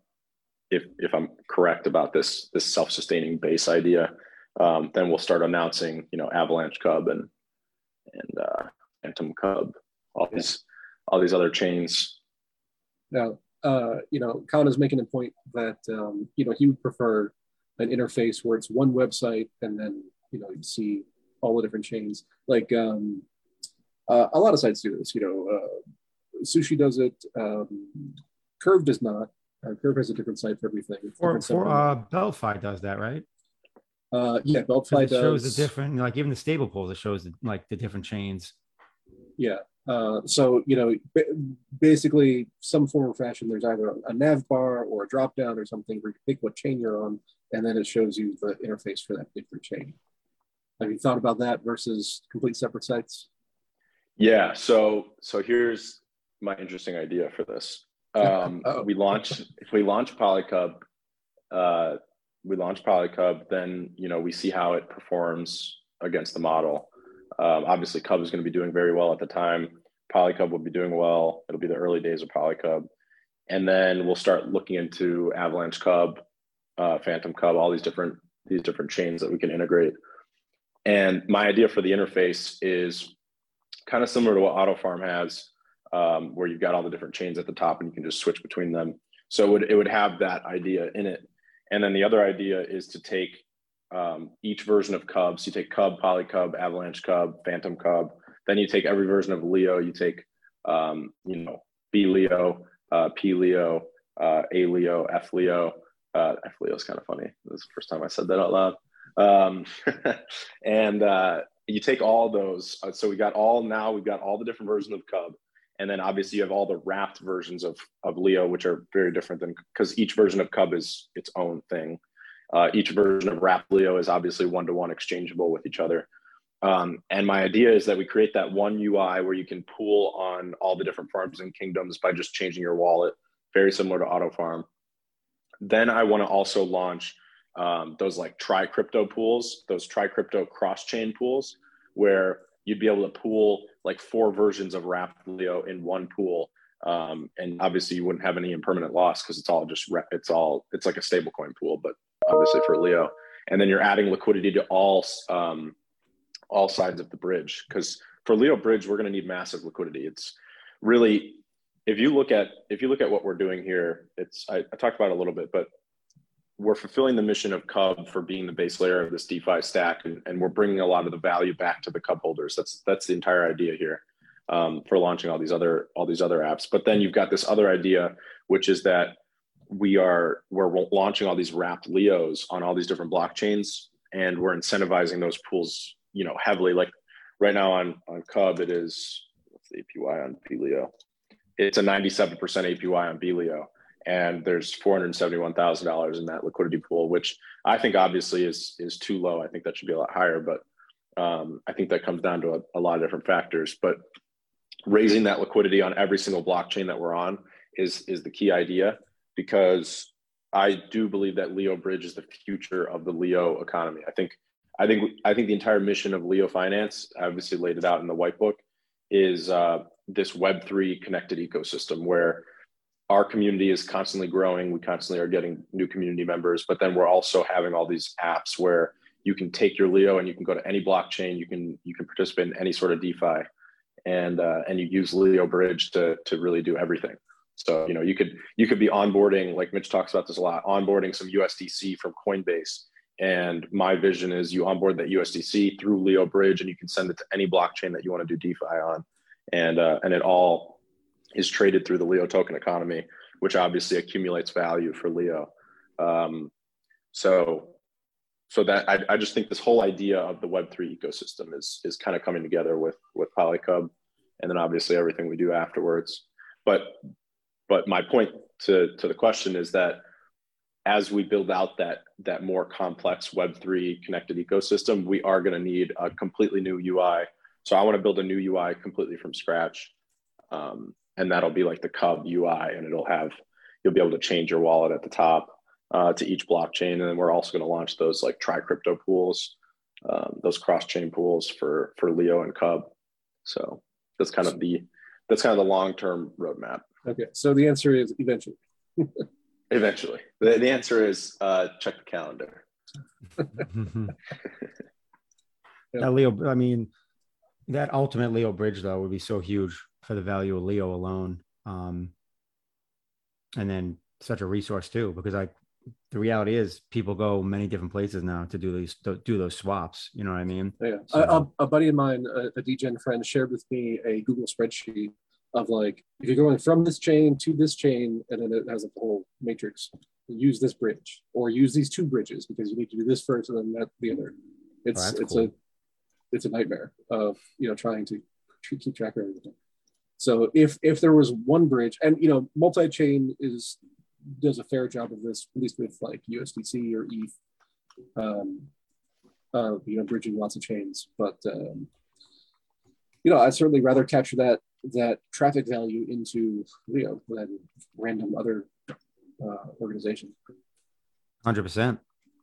S3: if if I'm correct about this this self-sustaining base idea, um, then we'll start announcing, you know, Avalanche Cub and and uh, Fantom Cub, all these all these other chains.
S1: Now, uh, you know, Khan is making a point that um, you know he would prefer an interface where it's one website and then you know you see all the different chains. Like um, uh, a lot of sites do this. You know, uh, Sushi does it. Um, Curve does not. Uh, Curve has a different site for everything.
S2: For, for uh, Beltfi does that, right?
S1: Uh, yeah, Beltfi
S2: it
S1: does.
S2: shows the different, like even the stable pools, it shows the, like the different chains.
S1: Yeah. Uh, so you know, basically, some form or fashion. There's either a nav bar or a drop down or something where you pick what chain you're on, and then it shows you the interface for that particular chain. Have you thought about that versus complete separate sites?
S3: Yeah. So so here's my interesting idea for this. Um, oh. We launch if we launch Polycub, uh, we launch Polycub, then you know we see how it performs against the model. Um, obviously, Cub is going to be doing very well at the time. Polycub will be doing well. It'll be the early days of Polycub, and then we'll start looking into Avalanche Cub, uh, Fantom Cub, all these different these different chains that we can integrate. And my idea for the interface is kind of similar to what AutoFarm has, um, where you've got all the different chains at the top and you can just switch between them. So it would, it would have that idea in it. And then the other idea is to take um, each version of Cubs. So you take Cub, Poly Cub, Avalanche Cub, Fantom Cub. Then you take every version of Leo. You take, um, you know, B Leo, uh, P Leo, uh, A Leo, F Leo. Uh, F Leo is kind of funny. This is the first time I said that out loud. Um, and uh, you take all those. Uh, so we got all now. We've got all the different versions of Cub, and then obviously you have all the wrapped versions of of Leo, which are very different than because each version of Cub is its own thing. Uh, each version of Wrapped Leo is obviously one to one exchangeable with each other. Um, and my idea is that we create that one UI where you can pool on all the different farms and kingdoms by just changing your wallet, very similar to AutoFarm. Then I want to also launch um, those like tri crypto pools, those tri crypto cross chain pools, where you'd be able to pool like four versions of Wrapped Leo in one pool. Um, and obviously you wouldn't have any impermanent loss because it's all just it's all it's like a stablecoin pool, but obviously for Leo. And then you're adding liquidity to all um, all sides of the bridge because for Leo Bridge we're going to need massive liquidity. It's really if you look at if you look at what we're doing here, it's I, I talked about a little bit, but we're fulfilling the mission of Cub for being the base layer of this DeFi stack, and, and we're bringing a lot of the value back to the Cub holders. That's that's the entire idea here um, for launching all these other all these other apps. But then you've got this other idea, which is that we are we're launching all these wrapped Leos on all these different blockchains, and we're incentivizing those pools, you know, heavily. Like right now on on Cub, it is what's the APY on Leo? It's a 97% APY on Leo and there's $471,000 in that liquidity pool, which I think obviously is is too low. I think that should be a lot higher, but um, I think that comes down to a, a, lot of different factors. But raising that liquidity on every single blockchain that we're on is is the key idea because I do believe that Leo Bridge is the future of the Leo economy. I think I think I think the entire mission of Leo Finance, obviously laid it out in the white book, is uh, this Web three connected ecosystem where our community is constantly growing. We constantly are getting new community members, but then we're also having all these apps where you can take your Leo and you can go to any blockchain. You can you can participate in any sort of DeFi, and uh, and you use Leo Bridge to to really do everything. So you know you could you could be onboarding like Mitch talks about this a lot, onboarding some USDC from Coinbase. And my vision is you onboard that USDC through Leo Bridge, and you can send it to any blockchain that you want to do DeFi on, and uh, and it all is traded through the Leo token economy, which obviously accumulates value for Leo. Um, so, so that I, I just think this whole idea of the Web three ecosystem is is kind of coming together with with Polycub, and then obviously everything we do afterwards. But but my point to to the question is that as we build out that that more complex Web3 connected ecosystem, we are going to need a completely new UI. So I want to build a new UI completely from scratch, um, and that'll be like the Cub UI, and it'll have you'll be able to change your wallet at the top uh, to each blockchain, and then we're also going to launch those like tri crypto pools, um, those cross chain pools for for Leo and Cub. So that's kind of the that's kind of the long term roadmap.
S1: Okay, so the answer is eventually.
S3: Eventually, the, the answer is uh, check the calendar.
S2: that Leo, I mean, that ultimate Leo bridge though would be so huge for the value of Leo alone, um, and then such a resource too. Because I, the reality is, people go many different places now to do these to do those swaps. You know what I mean?
S1: Yeah. So, a, a, buddy of mine, a, a DGen friend, shared with me a Google spreadsheet of like if you're going from this chain to this chain and then it has a whole matrix use this bridge or use these two bridges because you need to do this first and then that the other it's oh, it's cool. a it's a nightmare of you know trying to keep track of everything so if if there was one bridge and you know multi-chain is does a fair job of this at least with like usdc or eth um uh you know bridging lots of chains but um you know i'd certainly rather capture that that traffic value into Leo than random other uh, organization.
S2: Hundred percent.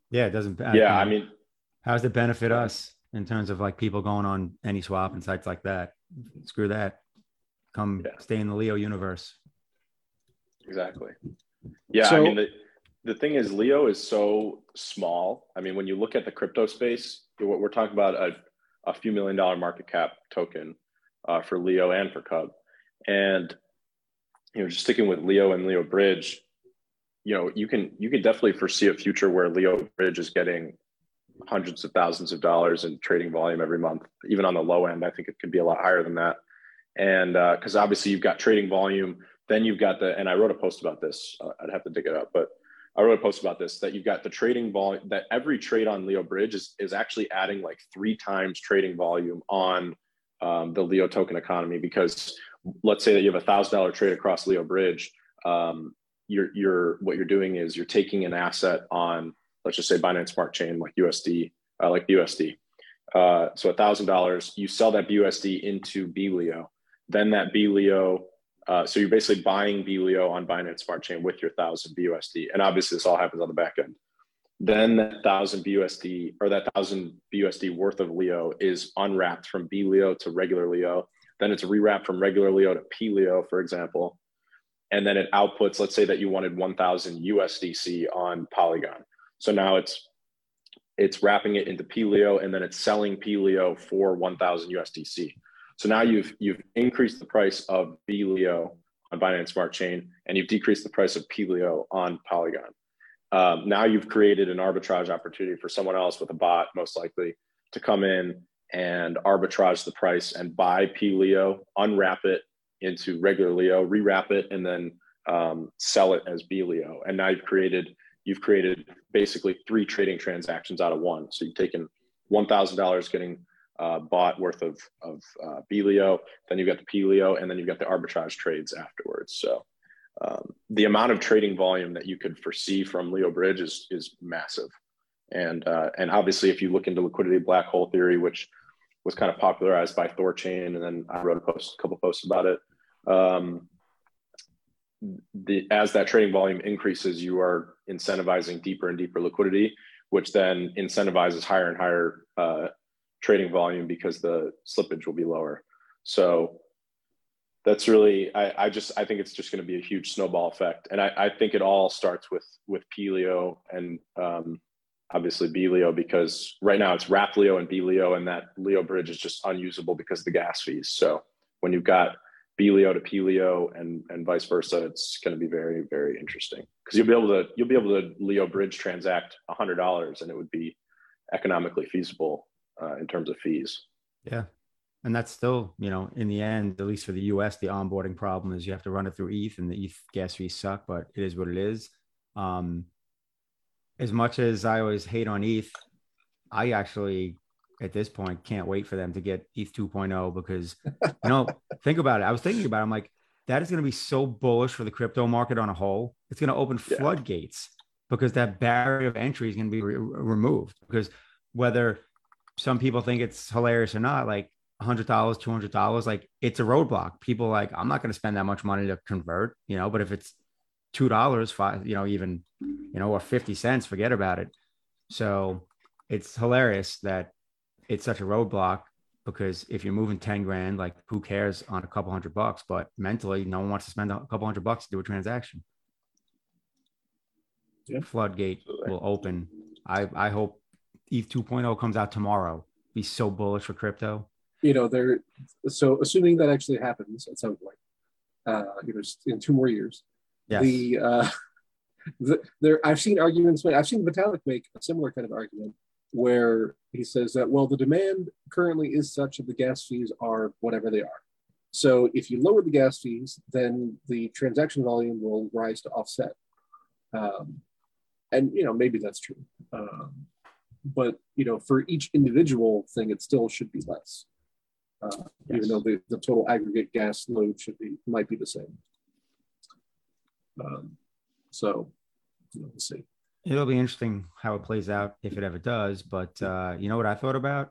S2: Yeah, it doesn't.
S3: Yeah, I mean,
S2: how does it benefit us in terms of like people going on AnySwap and sites like that? Screw that. Come yeah. stay in the Leo universe.
S3: Exactly. Yeah, so, I mean the the thing is Leo is so small. I mean, when you look at the crypto space, what we're talking about a, a few million dollar market cap token uh, for Leo and for Cub. And you know, just sticking with Leo and Leo Bridge, you know, you can you can definitely foresee a future where Leo Bridge is getting hundreds of thousands of dollars in trading volume every month. Even on the low end, I think it could be a lot higher than that. And because uh, obviously you've got trading volume, then you've got the and I wrote a post about this. Uh, I'd have to dig it up, but I wrote a post about this that you've got the trading volume that every trade on Leo Bridge is is actually adding like three times trading volume on um, the Leo token economy because let's say that you have a thousand dollar trade across Leo Bridge. Um, you're you're what you're doing is you're taking an asset on let's just say Binance Smart Chain like USD, uh, like BUSD. Uh, so a thousand dollars, you sell that BUSD into BLEO. Then that BLEO, uh, so you're basically buying BLEO on Binance Smart Chain with your thousand BUSD, and obviously this all happens on the back end then that thousand BUSD or that thousand BUSD worth of Leo is unwrapped from B Leo to regular Leo. Then it's rewrapped from regular Leo to P Leo, for example. And then it outputs, let's say that you wanted 1000 USDC on Polygon. So now it's it's wrapping it into P Leo and then it's selling P Leo for 1000 USDC. So now you've you've increased the price of B on Binance Smart Chain and you've decreased the price of P Leo on Polygon. Um, now you've created an arbitrage opportunity for someone else with a bot, most likely, to come in and arbitrage the price and buy P Leo, unwrap it into regular Leo, rewrap it, and then um, sell it as B Leo. And now you've created you've created basically three trading transactions out of one. So you've taken one thousand dollars getting uh, bought worth of of uh, B Leo, then you've got the P Leo, and then you've got the arbitrage trades afterwards. So um, the amount of trading volume that you could foresee from Leo Bridge is is massive, and uh, and obviously if you look into liquidity black hole theory, which was kind of popularized by Thorchain, and then I wrote a post, a couple posts about it. Um, the as that trading volume increases, you are incentivizing deeper and deeper liquidity, which then incentivizes higher and higher uh, trading volume because the slippage will be lower. So that's really I, I just I think it's just going to be a huge snowball effect, and I, I think it all starts with with pLEO and um, obviously Leo because right now it's Leo and Leo, and that Leo bridge is just unusable because of the gas fees. So when you've got Leo to pLEO and and vice versa, it's going to be very very interesting because you'll be able to you'll be able to Leo bridge transact hundred dollars, and it would be economically feasible uh, in terms of fees.
S2: Yeah, and that's still, you know, in the end, at least for the US, the onboarding problem is you have to run it through ETH and the ETH gas fees suck, but it is what it is. Um, as much as I always hate on ETH, I actually at this point can't wait for them to get ETH 2.0 because you know, think about it. I was thinking about it. I'm like, that is going to be so bullish for the crypto market on a whole. It's going to open
S3: Yeah.
S2: floodgates because that barrier of entry is going to be re- removed. Because whether some people think it's hilarious or not, like $100, $200, like it's a roadblock. People like, I'm not going to spend that much money to convert, you know, but if it's $2, five, you know, even, you know, or 50 cents, forget about it. So it's hilarious that it's such a roadblock because if you're moving 10 grand, like who cares on a couple hundred bucks? But mentally, no one wants to spend a couple hundred bucks to do a transaction.
S1: Yeah.
S2: Floodgate will open. I, I hope ETH 2.0 comes out tomorrow. Be so bullish for crypto.
S1: you know, they're so assuming that actually happens at some point, uh, you know, in two more years.
S2: Yes.
S1: The uh, the, there, I've seen arguments. I've seen Vitalik make a similar kind of argument where he says that well, the demand currently is such that the gas fees are whatever they are. So if you lower the gas fees, then the transaction volume will rise to offset. Um, and you know maybe that's true, um, but you know for each individual thing, it still should be less uh, even though the, the total aggregate gas load should be might be the same. Um, so you know, we'll see.
S2: It'll be interesting how it plays out if it ever does. But uh, you know what I thought about?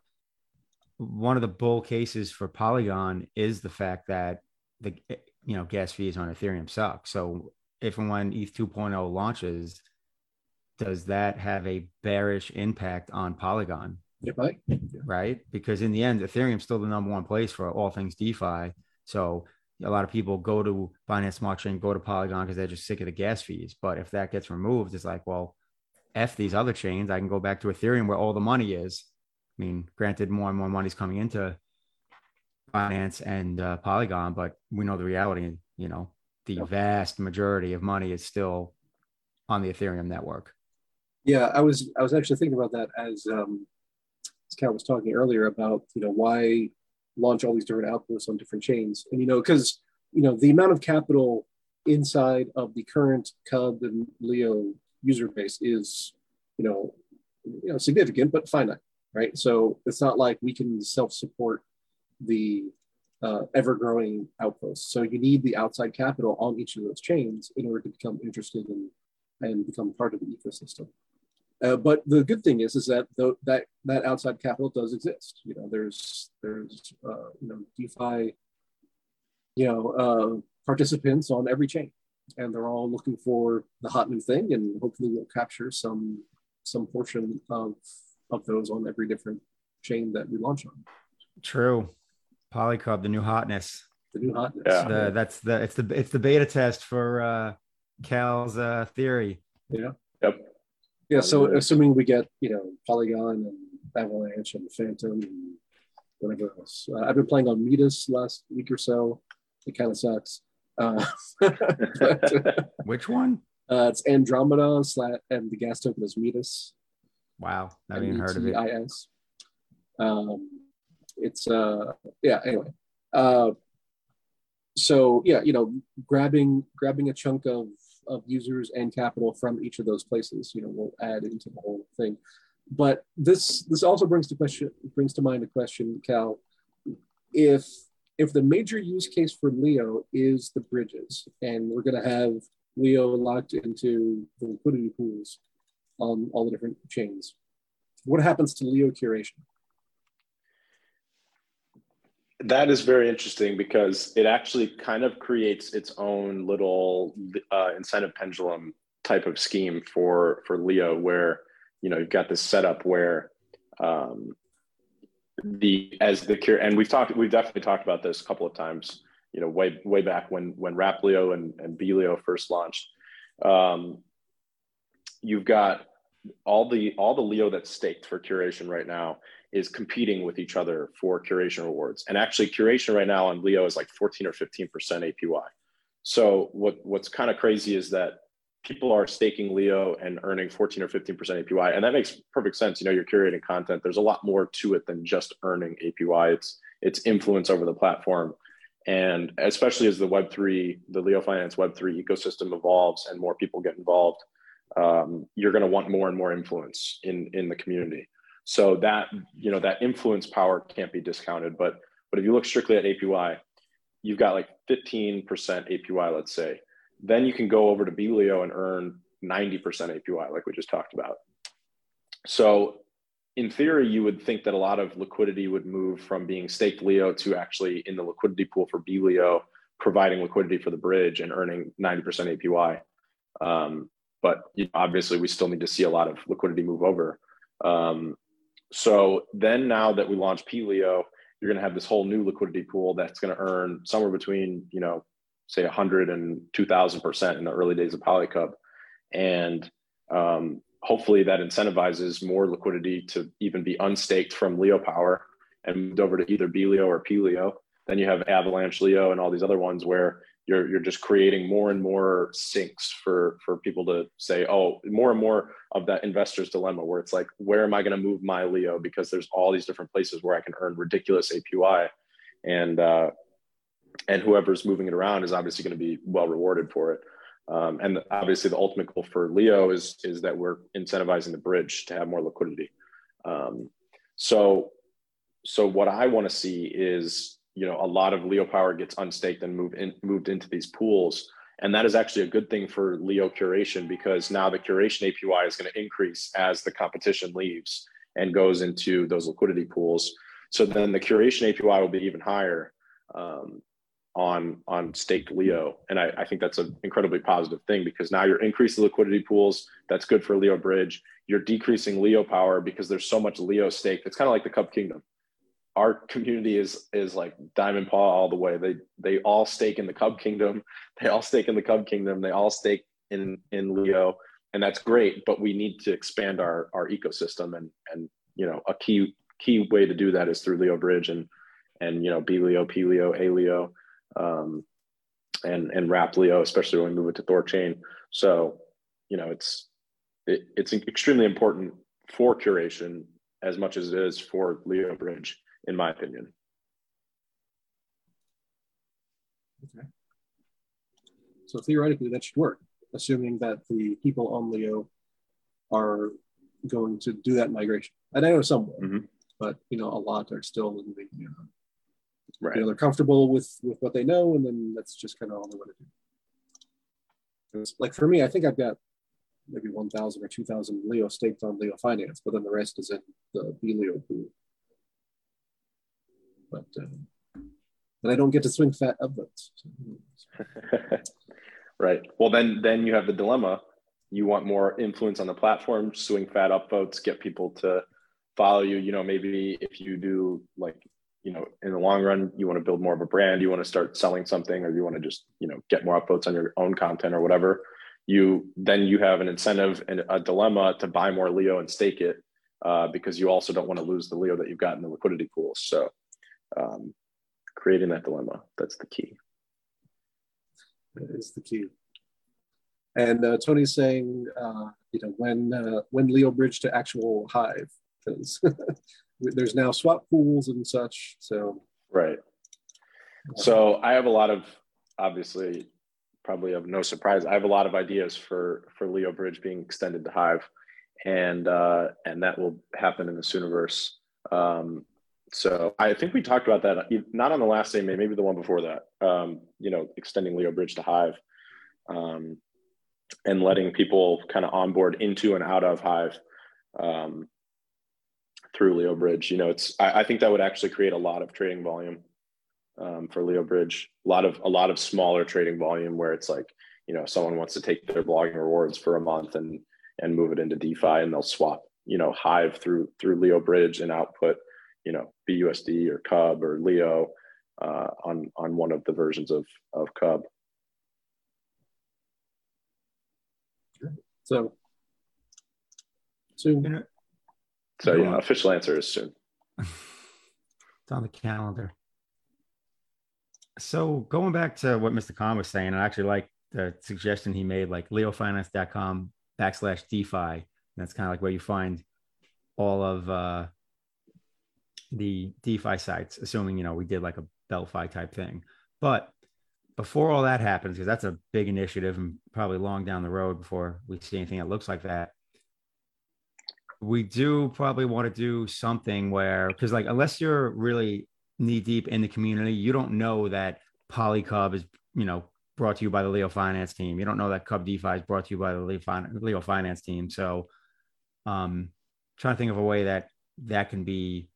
S2: One of the bull cases for Polygon is the fact that the you know gas fees on Ethereum suck. So if and when ETH 2.0 launches, does that have a bearish impact on Polygon?
S1: It might.
S2: right? Because in the end, Ethereum's still the number one place for all things DeFi. So a lot of people go to Binance Smart Chain, go to Polygon because they're just sick of the gas fees. But if that gets removed, it's like, well, F these other chains. I can go back to Ethereum where all the money is. I mean, granted, more and more money's coming into Binance and uh, Polygon, but we know the reality, you know, the vast majority of money is still on the Ethereum network.
S1: Yeah, I was I was actually thinking about that as um, as Cal was talking earlier about you know why launch all these different outposts on different chains, and you know because you know the amount of capital inside of the current Cub and Leo user base is you know you know significant but finite, right? So it's not like we can self support the uh, ever growing outposts. So you need the outside capital on each of those chains in order to become interested in and become part of the ecosystem. Uh, but the good thing is, is that the, that that outside capital does exist. You know, there's there's uh, you know DeFi, you know, uh, participants on every chain, and they're all looking for the hot new thing, and hopefully we'll capture some some portion of of those on every different chain that we launch on.
S2: True. Polycub, the new hotness.
S1: The new hotness.
S3: Yeah.
S2: the that's the it's the it's the beta test for uh Cal's uh theory.
S1: Yeah.
S3: Yep.
S1: Yeah. So assuming we get you know Polygon and Avalanche and Fantom and whatever else. Uh, I've been playing on Metis last week or so. It kind of sucks. Uh, but,
S2: Which one?
S1: uh, it's Andromeda slash and the gas token is Metis.
S2: Wow, never even heard of it.
S1: M-E-T-I-S. Um, it's uh yeah. Anyway, uh, so yeah, you know, grabbing grabbing a chunk of of users and capital from each of those places, you know, will add into the whole thing. But this this also brings to question brings to mind a question, Cal. If if the major use case for Leo is the bridges, and we're going to have Leo locked into the liquidity pools on all the different chains, what happens to Leo curation?
S3: That is very interesting because it actually kind of creates its own little uh, incentive pendulum type of scheme for for Leo, where you know you've got this setup where um, the as the cure, and we've talked, we've definitely talked about this a couple of times. You know, way way back when when Rap Leo and and B Leo first launched, um, you've got all the all the Leo that's staked for curation right now is competing with each other for curation rewards. And actually, curation right now on Leo is like 14 or 15% APY. So what what's kind of crazy is that people are staking Leo and earning 14 or 15% APY. And that makes perfect sense. You know, you're curating content. There's a lot more to it than just earning APY. It's its influence over the platform. And especially as the Web3, the Leo Finance Web3 ecosystem evolves and more people get involved, um, you're going to want more and more influence in, in the community. So that, you know, that influence power can't be discounted. But, but if you look strictly at APY, you've got like 15% APY, let's say. Then you can go over to BLEO and earn 90% APY, like we just talked about. So in theory, you would think that a lot of liquidity would move from being staked Leo to actually in the liquidity pool for B Leo, providing liquidity for the bridge and earning 90% APY. Um, but you know, obviously, we still need to see a lot of liquidity move over. Um, so then, now that we launch P Leo, you're going to have this whole new liquidity pool that's going to earn somewhere between, you know, say 100 and 2,000 percent in the early days of Polycub, and um, hopefully that incentivizes more liquidity to even be unstaked from Leo Power and moved over to either bLEO or P Leo. Then you have Avalanche Leo and all these other ones where you're you're just creating more and more sinks for for people to say, oh, more and more of that investor's dilemma where it's like, where am I going to move my Leo? Because there's all these different places where I can earn ridiculous APY, and uh, and whoever's moving it around is obviously going to be well rewarded for it. Um, and obviously, the ultimate goal for Leo is is that we're incentivizing the bridge to have more liquidity. Um, so, so what I want to see is you know a lot of Leo power gets unstaked and moved in, moved into these pools, and that is actually a good thing for Leo curation because now the curation APY is going to increase as the competition leaves and goes into those liquidity pools. So then the curation APY will be even higher. Um, on on staked Leo, and I, I think that's an incredibly positive thing because now you're increasing liquidity pools. That's good for Leo Bridge. You're decreasing Leo power because there's so much Leo stake. It's kind of like the Cub Kingdom. Our community is is like diamond paw all the way. They they all stake in the Cub Kingdom. They all stake in the Cub Kingdom. They all stake in in Leo, and that's great. But we need to expand our our ecosystem, and and you know a key key way to do that is through Leo Bridge and and you know B Leo, P Leo, A Leo um, and and wrap Leo, especially when we move it to Thorchain. So, you know, it's it, it's extremely important for curation as much as it is for Leo Bridge, in my opinion.
S1: Okay. So theoretically, that should work, assuming that the people on Leo are going to do that migration. And I know some will, mm-hmm. but you know, a lot are still in the you know, Right. You know, they're comfortable with with what they know, and then that's just kind of all they want to do. It's like for me, I think I've got maybe 1,000 or 2,000 Leo staked on Leo Finance, but then the rest is in the B Leo pool. But um, and I don't get to swing fat upvotes.
S3: Right. Well, then then you have the dilemma. You want more influence on the platform, swing fat upvotes, get people to follow you. You know, maybe if you do like you know in the long run you want to build more of a brand you want to start selling something or you want to just you know get more upvotes on your own content or whatever you then you have an incentive and a dilemma to buy more leo and stake it uh, because you also don't want to lose the leo that you've got in the liquidity pools so um, creating that dilemma that's the key
S1: that is the key and uh, tony's saying uh, you know when uh, when leo bridge to actual hive because there's now swap pools and such. So
S3: right. So I have a lot of obviously probably of no surprise. I have a lot of ideas for for Leo Bridge being extended to Hive, and uh, and that will happen in the Sooniverse. Um, so I think we talked about that not on the last day, maybe the one before that. Um, you know, extending Leo Bridge to Hive, um, and letting people kind of onboard into and out of Hive. Um, through Leo Bridge. You know, it's I, I think that would actually create a lot of trading volume um, for Leo Bridge. A lot of a lot of smaller trading volume where it's like you know someone wants to take their blogging rewards for a month and and move it into DeFi and they'll swap you know Hive through through Leo Bridge and output you know BUSD or Cub or Leo uh, on on one of the versions of of Cub.
S1: So, soon. so
S3: so yeah, official answer is soon.
S2: it's on the calendar. So going back to what Mr. Khan was saying, I actually like the suggestion he made, like leofinance.com backslash DeFi. That's kind of like where you find all of uh, the DeFi sites, assuming you know we did like a Belfi type thing. But before all that happens, because that's a big initiative and probably long down the road before we see anything that looks like that. We do probably want to do something where, because like unless you're really knee deep in the community, you don't know that Polycub is, you know, brought to you by the Leo Finance team. You don't know that Cub DeFi is brought to you by the Leo Finance team. So, um, trying to think of a way that that can be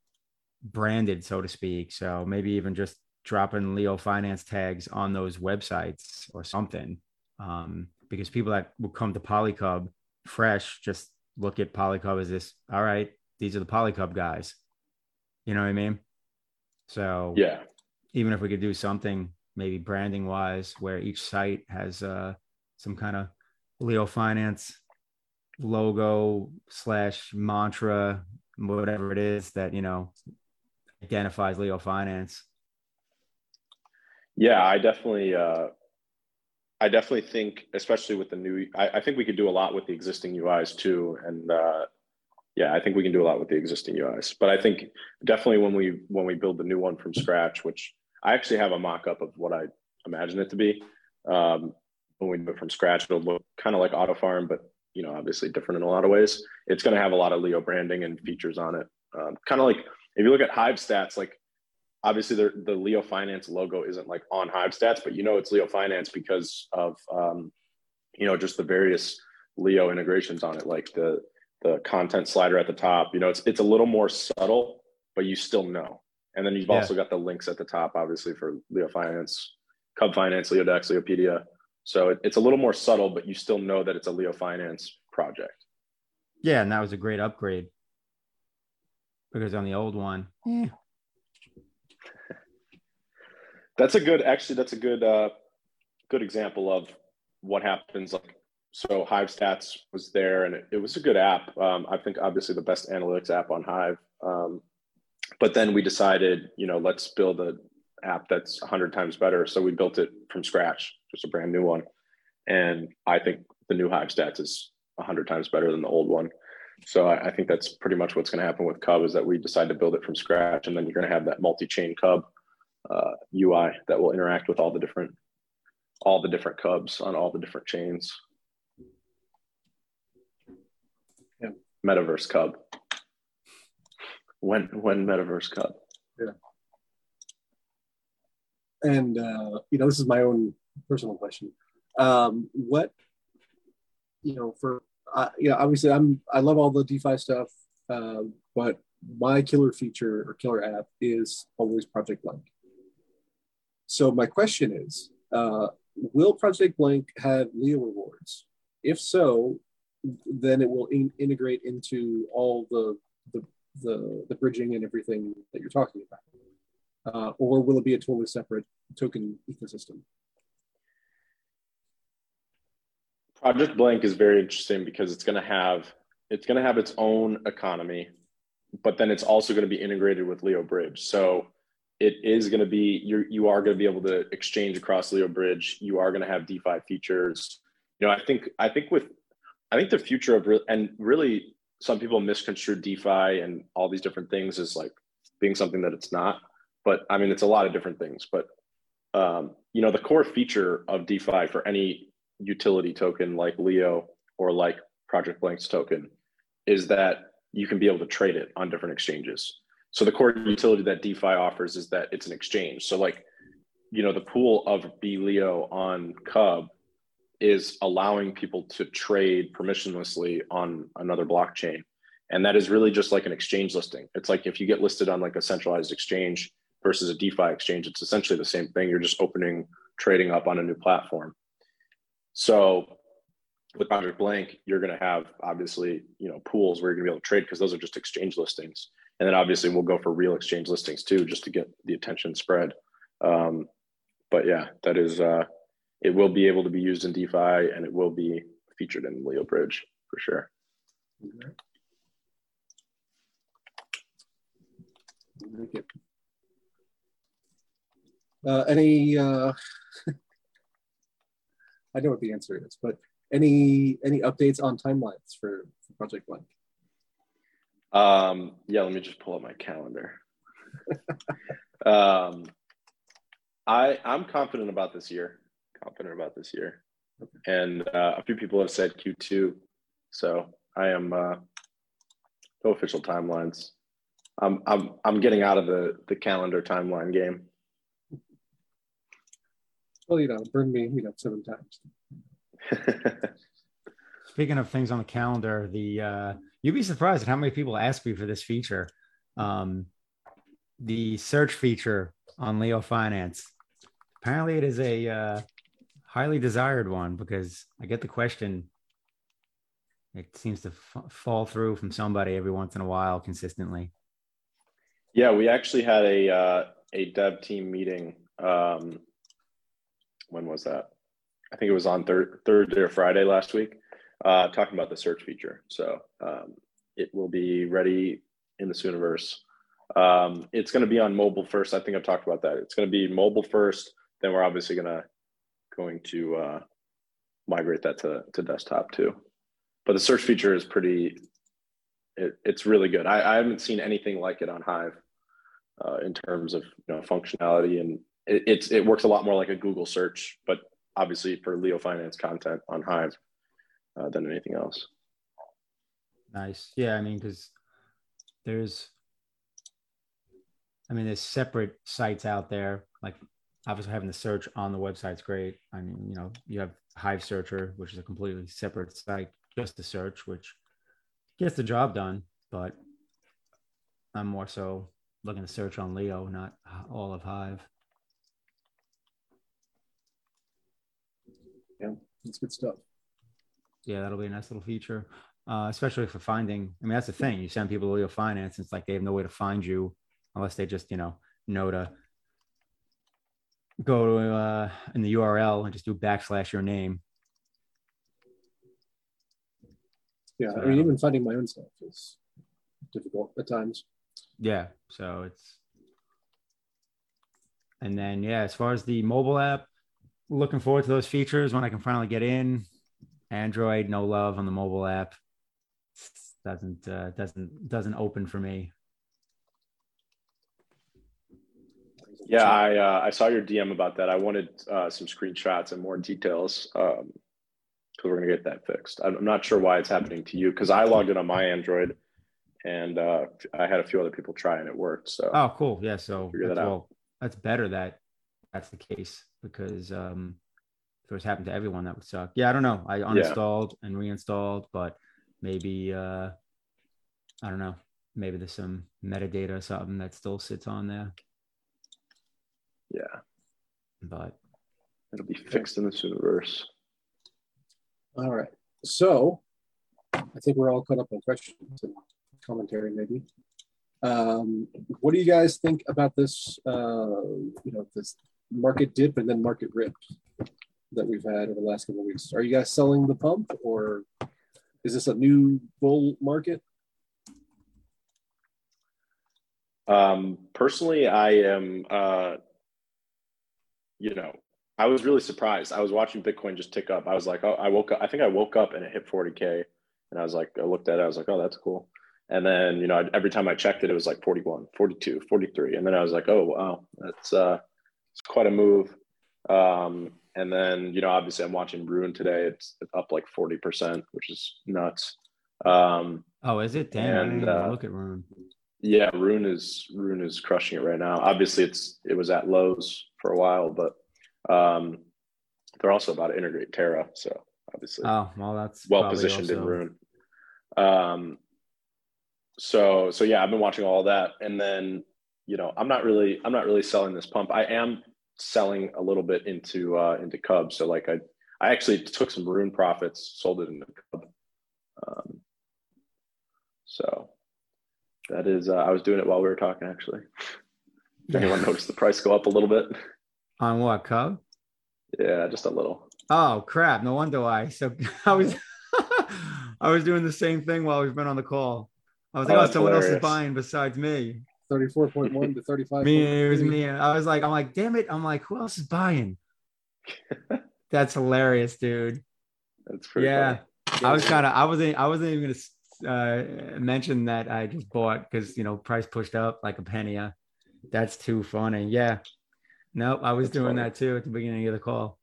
S2: branded, so to speak. So maybe even just dropping Leo Finance tags on those websites or something. Um, because people that will come to Polycub fresh just look at Polycub as this, all right, these are the Polycub guys. You know what I mean? So
S3: yeah,
S2: even if we could do something maybe branding wise, where each site has uh, some kind of Leo Finance logo slash mantra, whatever it is that you know identifies Leo Finance.
S3: Yeah, I definitely, uh, I definitely think, especially with the new, I, I, think we could do a lot with the existing UIs too, and uh, yeah, I think we can do a lot with the existing UIs. But I think definitely when we when we build the new one from scratch, which I actually have a mock-up of what I imagine it to be. Um, when we do it from scratch, it'll look kind of like Auto Farm, but you know, obviously different in a lot of ways. It's going to have a lot of Leo branding and features on it. Um, kind of like if you look at Hive stats, like obviously the, the Leo Finance logo isn't like on Hive stats, but you know it's Leo Finance because of um, you know just the various Leo integrations on it, like the the content slider at the top. You know, it's it's a little more subtle, but you still know. And then you've yeah. also got the links at the top, obviously for Leo Finance, Cub Finance, Leodex, Leopedia. So it, it's a little more subtle, but you still know that it's a Leo Finance project.
S2: Yeah, and that was a great upgrade because on the old one, eh.
S3: that's a good. Actually, that's a good, uh, good example of what happens. Like, so Hive Stats was there, and it, it was a good app. Um, I think obviously the best analytics app on Hive. Um, but then we decided, you know, let's build a app that's 100 times better. So we built it from scratch, just a brand new one. And I think the new Hive Stats is 100 times better than the old one. So I, I think that's pretty much what's going to happen with Cub is that we decide to build it from scratch, and then you're going to have that multi-chain Cub uh, UI that will interact with all the different all the different Cubs on all the different chains. Yeah. Metaverse Cub. When when Metaverse Cub.
S1: Yeah. And uh, you know, this is my own personal question. Um, what you know, for uh, you know, obviously I'm I love all the DeFi stuff, uh, but my killer feature or killer app is always Project Blank. So my question is, uh, will Project Blank have Leo rewards? If so, then it will in- integrate into all the, the, the the bridging and everything that you're talking about, uh, or will it be a totally separate token ecosystem?
S3: Project Blank is very interesting because it's going to have it's going to have its own economy, but then it's also going to be integrated with Leo Bridge. So it is going to be you you are going to be able to exchange across Leo Bridge. You are going to have DeFi features. You know, I think I think with I think the future of and really some people misconstrue DeFi and all these different things as like being something that it's not. But I mean, it's a lot of different things. But um, you know, the core feature of DeFi for any utility token like Leo or like Project Blank's token is that you can be able to trade it on different exchanges. So the core utility that DeFi offers is that it's an exchange. So like, you know, the pool of B Leo on Cub is allowing people to trade permissionlessly on another blockchain. And that is really just like an exchange listing. It's like if you get listed on like a centralized exchange versus a DeFi exchange, it's essentially the same thing. You're just opening trading up on a new platform. So with Project Blank, you're going to have obviously you know pools where you're going to be able to trade because those are just exchange listings, and then obviously we'll go for real exchange listings too, just to get the attention spread. Um, but yeah, that is uh, it will be able to be used in DeFi and it will be featured in Leo Bridge for sure.
S1: Uh, any uh, I know what the answer is, but any any updates on timelines for, for Project Blank?
S3: Um, yeah, let me just pull up my calendar. um, I I'm confident about this year. Confident about this year, and uh, a few people have said Q2. So I am uh, no official timelines. I'm I'm I'm getting out of the the calendar timeline game.
S1: Well, you know, burn me, you know, seven times.
S2: Speaking of things on the calendar, the uh, you'd be surprised at how many people ask me for this feature. Um, the search feature on Leo Finance. Apparently, it is a uh, highly desired one because I get the question. It seems to f- fall through from somebody every once in a while consistently.
S3: Yeah, we actually had a uh, a dev team meeting. Um, when was that? I think it was on third Thursday or Friday last week, uh, talking about the search feature. So um, it will be ready in the Sooniverse. Um, it's going to be on mobile first. I think I've talked about that. It's going to be mobile first. Then we're obviously going to going to uh, migrate that to, to desktop too. But the search feature is pretty. It, it's really good. I, I haven't seen anything like it on Hive uh, in terms of you know functionality and it, it's it works a lot more like a Google search, but obviously for Leo Finance content on Hive uh, than anything else.
S2: Nice. Yeah, I mean, because there's, I mean, there's separate sites out there. Like, obviously, having the search on the website's great. I mean, you know, you have Hive Searcher, which is a completely separate site just to search, which gets the job done. But I'm more so looking to search on Leo, not all of Hive.
S1: That's good stuff.
S2: Yeah, that'll be a nice little feature, uh, especially for finding. I mean, that's the thing. You send people to Leo Finance, it's like they have no way to find you unless they just, you know, know to go to uh, in the URL and just do backslash your name.
S1: Yeah, so, I mean, even finding my own stuff is difficult at times.
S2: Yeah, so it's, and then yeah, as far as the mobile app, looking forward to those features when I can finally get in. Android, no love on the mobile app. Doesn't uh, doesn't doesn't open for me.
S3: Yeah, I uh, I saw your DM about that. I wanted uh, some screenshots and more details because um, we're gonna get that fixed. I'm not sure why it's happening to you because I logged in on my Android and uh, I had a few other people try and it worked. So
S2: oh, cool. Yeah, so figure that out. Well, that's better that that's the case because um, if it was happened to everyone, that would suck. Yeah, I don't know. I uninstalled yeah. and reinstalled, but maybe uh, I don't know. Maybe there's some metadata or something that still sits on there.
S3: Yeah,
S2: but
S3: it'll be fixed in the universe.
S1: All right, so I think we're all caught up on questions and commentary, maybe. Um, what do you guys think about this? Uh, you know, this market dip and then market rip that we've had over the last couple of weeks. Are you guys selling the pump or is this a new bull market?
S3: Um, personally, I am, uh, you know, I was really surprised. I was watching Bitcoin just tick up. I was like, oh, I woke up, I think I woke up and it hit 40K. And I was like, I looked at it, I was like, oh, that's cool. And then, you know, every time I checked it, it was like 41, 42, 43. And then I was like, oh, wow, that's, uh, it's quite a move. Um, and then, you know, obviously I'm watching Rune today. It's, it's up like 40%, which is nuts. Um,
S2: oh, is it? Damn, and, uh, look at Rune.
S3: Yeah, Rune is Rune is crushing it right now. Obviously, it's it was at lows for a while, but um, they're also about to integrate Terra, so obviously,
S2: oh well, that's
S3: well positioned also... in Rune. Um, so so yeah, I've been watching all that, and then you know, I'm not really I'm not really selling this pump. I am selling a little bit into uh, into Cub. So like I I actually took some Rune profits, sold it into Cub. Um, so that is uh, I was doing it while we were talking actually. Did anyone notice the price go up a little bit?
S2: On what Cub?
S3: Yeah, just a little.
S2: Oh crap! No wonder why. So I was I was doing the same thing while we've been on the call. I was like, oh, oh someone hilarious. else is buying besides me.
S1: 34.1 to 35.
S2: me, it was me. I was like, I'm like, damn it. I'm like, who else is buying? That's hilarious, dude.
S3: That's pretty
S2: yeah. Funny. I was kind of, I wasn't, I wasn't even gonna uh, mention that I just bought because you know price pushed up like a penny. Uh, That's too funny. Yeah. Nope, I was
S3: That's
S2: doing
S3: funny.
S2: that too at the beginning of the call.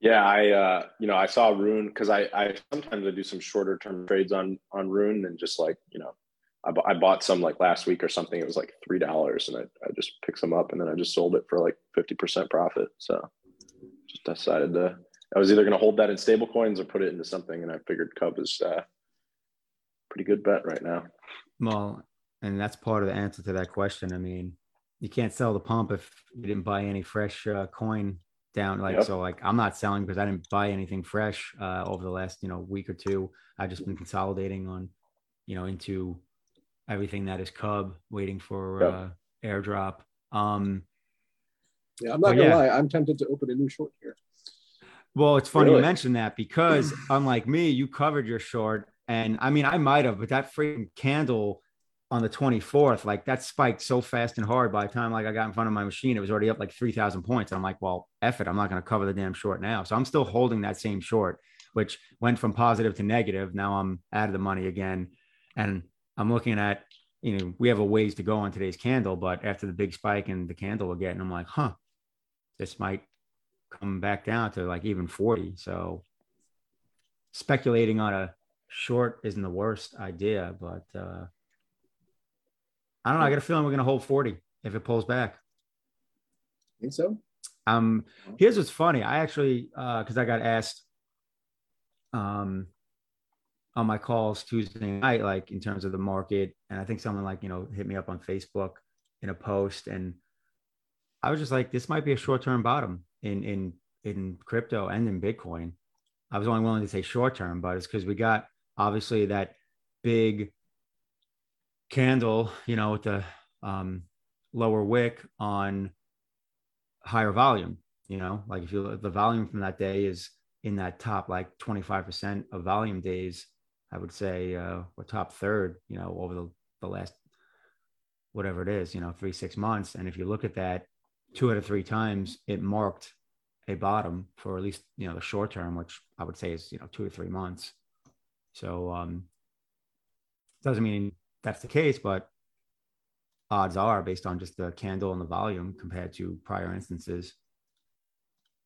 S3: Yeah, I uh, you know I saw Rune because I I sometimes I do some shorter term trades on on Rune and just like you know I, bu- I bought some like last week or something. It was like three dollars, and I, I just picked some up and then I just sold it for like fifty percent profit. So just decided to. I was either going to hold that in stable coins or put it into something, and I figured Cub is uh, pretty good bet right now.
S2: Well, and that's part of the answer to that question. I mean, you can't sell the pump if you didn't buy any fresh uh, coin down. Like,
S3: Yep.
S2: so like I'm not selling because I didn't buy anything fresh uh, over the last, you know, week or two. I've just been consolidating on, you know, into everything that is Cub waiting for uh, airdrop. Um,
S1: Yeah, I'm not gonna
S2: yeah.
S1: lie. I'm tempted to open a new short here.
S2: Well, it's funny you
S3: Really?
S2: mentioned that because unlike me, you covered your short. And I mean, I might have, but that freaking candle on the 24th, like that spiked so fast and hard by the time like I got in front of my machine, it was already up like 3,000 points. I'm like, well, F it. I'm not going to cover the damn short now. So I'm still holding that same short, which went from positive to negative. Now I'm out of the money again. And I'm looking at, you know, we have a ways to go on today's candle, but after the big spike and the candle we're getting, I'm like, huh, this might come back down to like even 40. So speculating on a short isn't the worst idea, but uh I don't know. I got a feeling we're gonna hold 40 if it pulls back.
S1: Think so?
S2: Um here's what's funny. I actually uh because I got asked um on my calls Tuesday night, like in terms of the market, and I think someone like you know hit me up on Facebook in a post, and I was just like, this might be a short term bottom in in in crypto and in Bitcoin. I was only willing to say short term, but it's because we got obviously that big candle, you know, with the um, lower wick on higher volume. You know, like if you look, the volume from that day is in that top like 25% of volume days, I would say, uh, or top third, you know, over the, the last whatever it is, you know, three, six months. And if you look at that two out of three times, it marked a bottom for at least, you know, the short term, which I would say is, you know, two or three months. So, um, doesn't mean that's the case, but odds are based on just the candle and the volume compared to prior instances.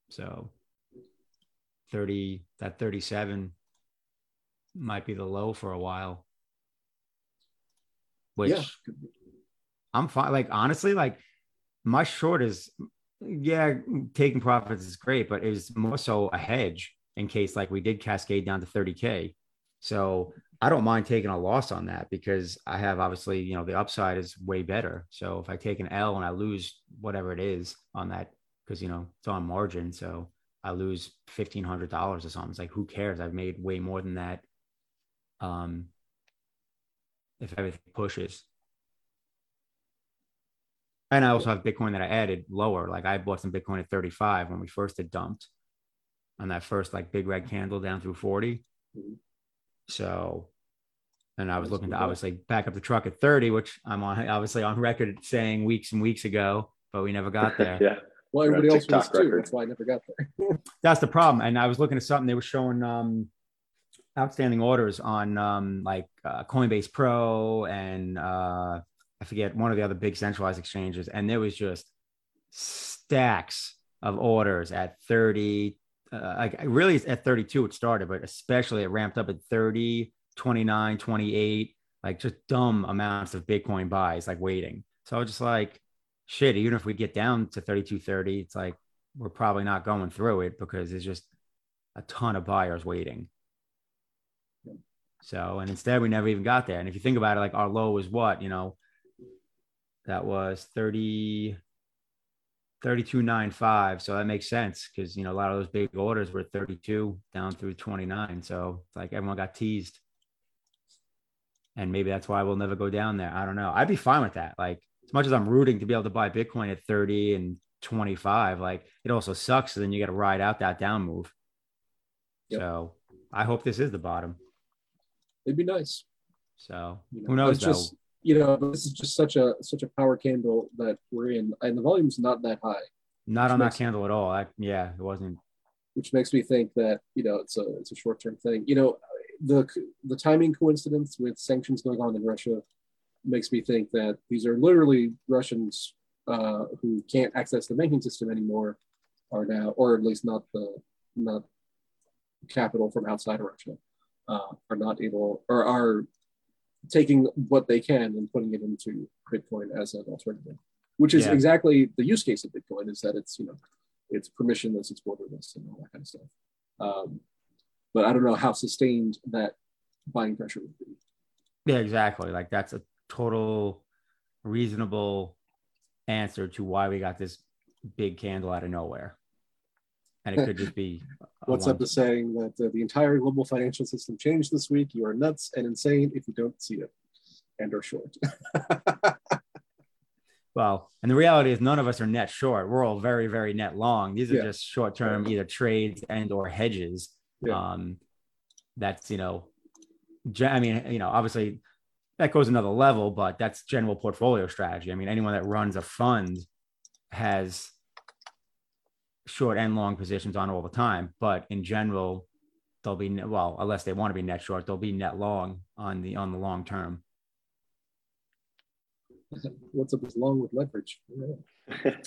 S2: So 30, that 37 might be the low for a while. Which
S1: Yeah.
S2: I'm fine. Like honestly, like my short is yeah, taking profits is great, but it was more so a hedge in case like we did cascade down to 30k. So I don't mind taking a loss on that because I have obviously, you know, the upside is way better. So if I take an L and I lose whatever it is on that, because you know it's on margin, so I lose fifteen hundred dollars or something. It's like who cares? I've made way more than that. Um, if everything pushes. And I also have Bitcoin that I added lower. Like I bought some Bitcoin at 35 when we first had dumped on that first like big red candle down through 40.
S1: Mhm.
S2: So, and I was looking to obviously back up the truck at 30, which I'm on obviously on record saying weeks and weeks ago, but we never got there.
S3: yeah,
S1: Well,
S3: You're
S1: everybody else
S3: TikTok
S1: was too. That's why I never got there.
S2: That's the problem. And I was looking at something they were showing um, outstanding orders on um, like uh, Coinbase Pro and uh, I forget one of the other big centralized exchanges, and there was just stacks of orders at 30. Uh, like really at 32 it started, but especially it ramped up at 30, 29, 28, like just dumb amounts of Bitcoin buys, like waiting. So I was just like, shit, even if we get down to 32.30, it's like we're probably not going through it because there's just a ton of buyers waiting. So, and instead we never even got there. And if you think about it, like our low was what, you know, that was 30, 32.95. So that makes sense because, you know, a lot of those big orders were 32 down through 29. So it's like everyone got teased. And maybe that's why we'll never go down there. I don't know. I'd be fine with that. Like, as much as I'm rooting to be able to buy Bitcoin at 30 and 25, like it also sucks. So then you got to ride out that down move.
S1: Yep.
S2: So I hope this is the bottom.
S1: It'd be nice.
S2: So
S1: You know,
S2: who knows
S1: just you know, this is just such a such a power candle that we're in, and the volume's not that high,
S2: Not on that candle at all. I, yeah, it wasn't.
S1: which makes me think that you know it's a it's a short term thing. You know, the the timing coincidence with sanctions going on in Russia makes me think that these are literally Russians uh, who can't access the banking system anymore are now, or at least not the not capital from outside of Russia, uh, are not able or are taking what they can and putting it into Bitcoin as an alternative, which is
S2: Yeah.
S1: exactly the use case of Bitcoin is that it's you know it's permissionless, it's borderless, and all that kind of stuff. Um, but I don't know how sustained that buying pressure would be.
S2: Yeah, exactly. Like that's a total reasonable answer to why we got this big candle out of nowhere. And it could just be
S1: What's up to saying that uh, the entire global financial system changed this week? You are nuts and insane if you don't see it and are short.
S2: Well, and the reality is none of us are net short. We're all very, very net long. These are
S1: Yeah.
S2: just short term either trades and or hedges.
S1: Yeah.
S2: Um, that's you know, I mean, you know, obviously that goes another level, but that's general portfolio strategy. I mean, anyone that runs a fund has short and long positions on all the time, but in general, they'll be well, unless they want to be net short, they'll be net long on the on the long term.
S1: What's up with long with leverage? Yeah.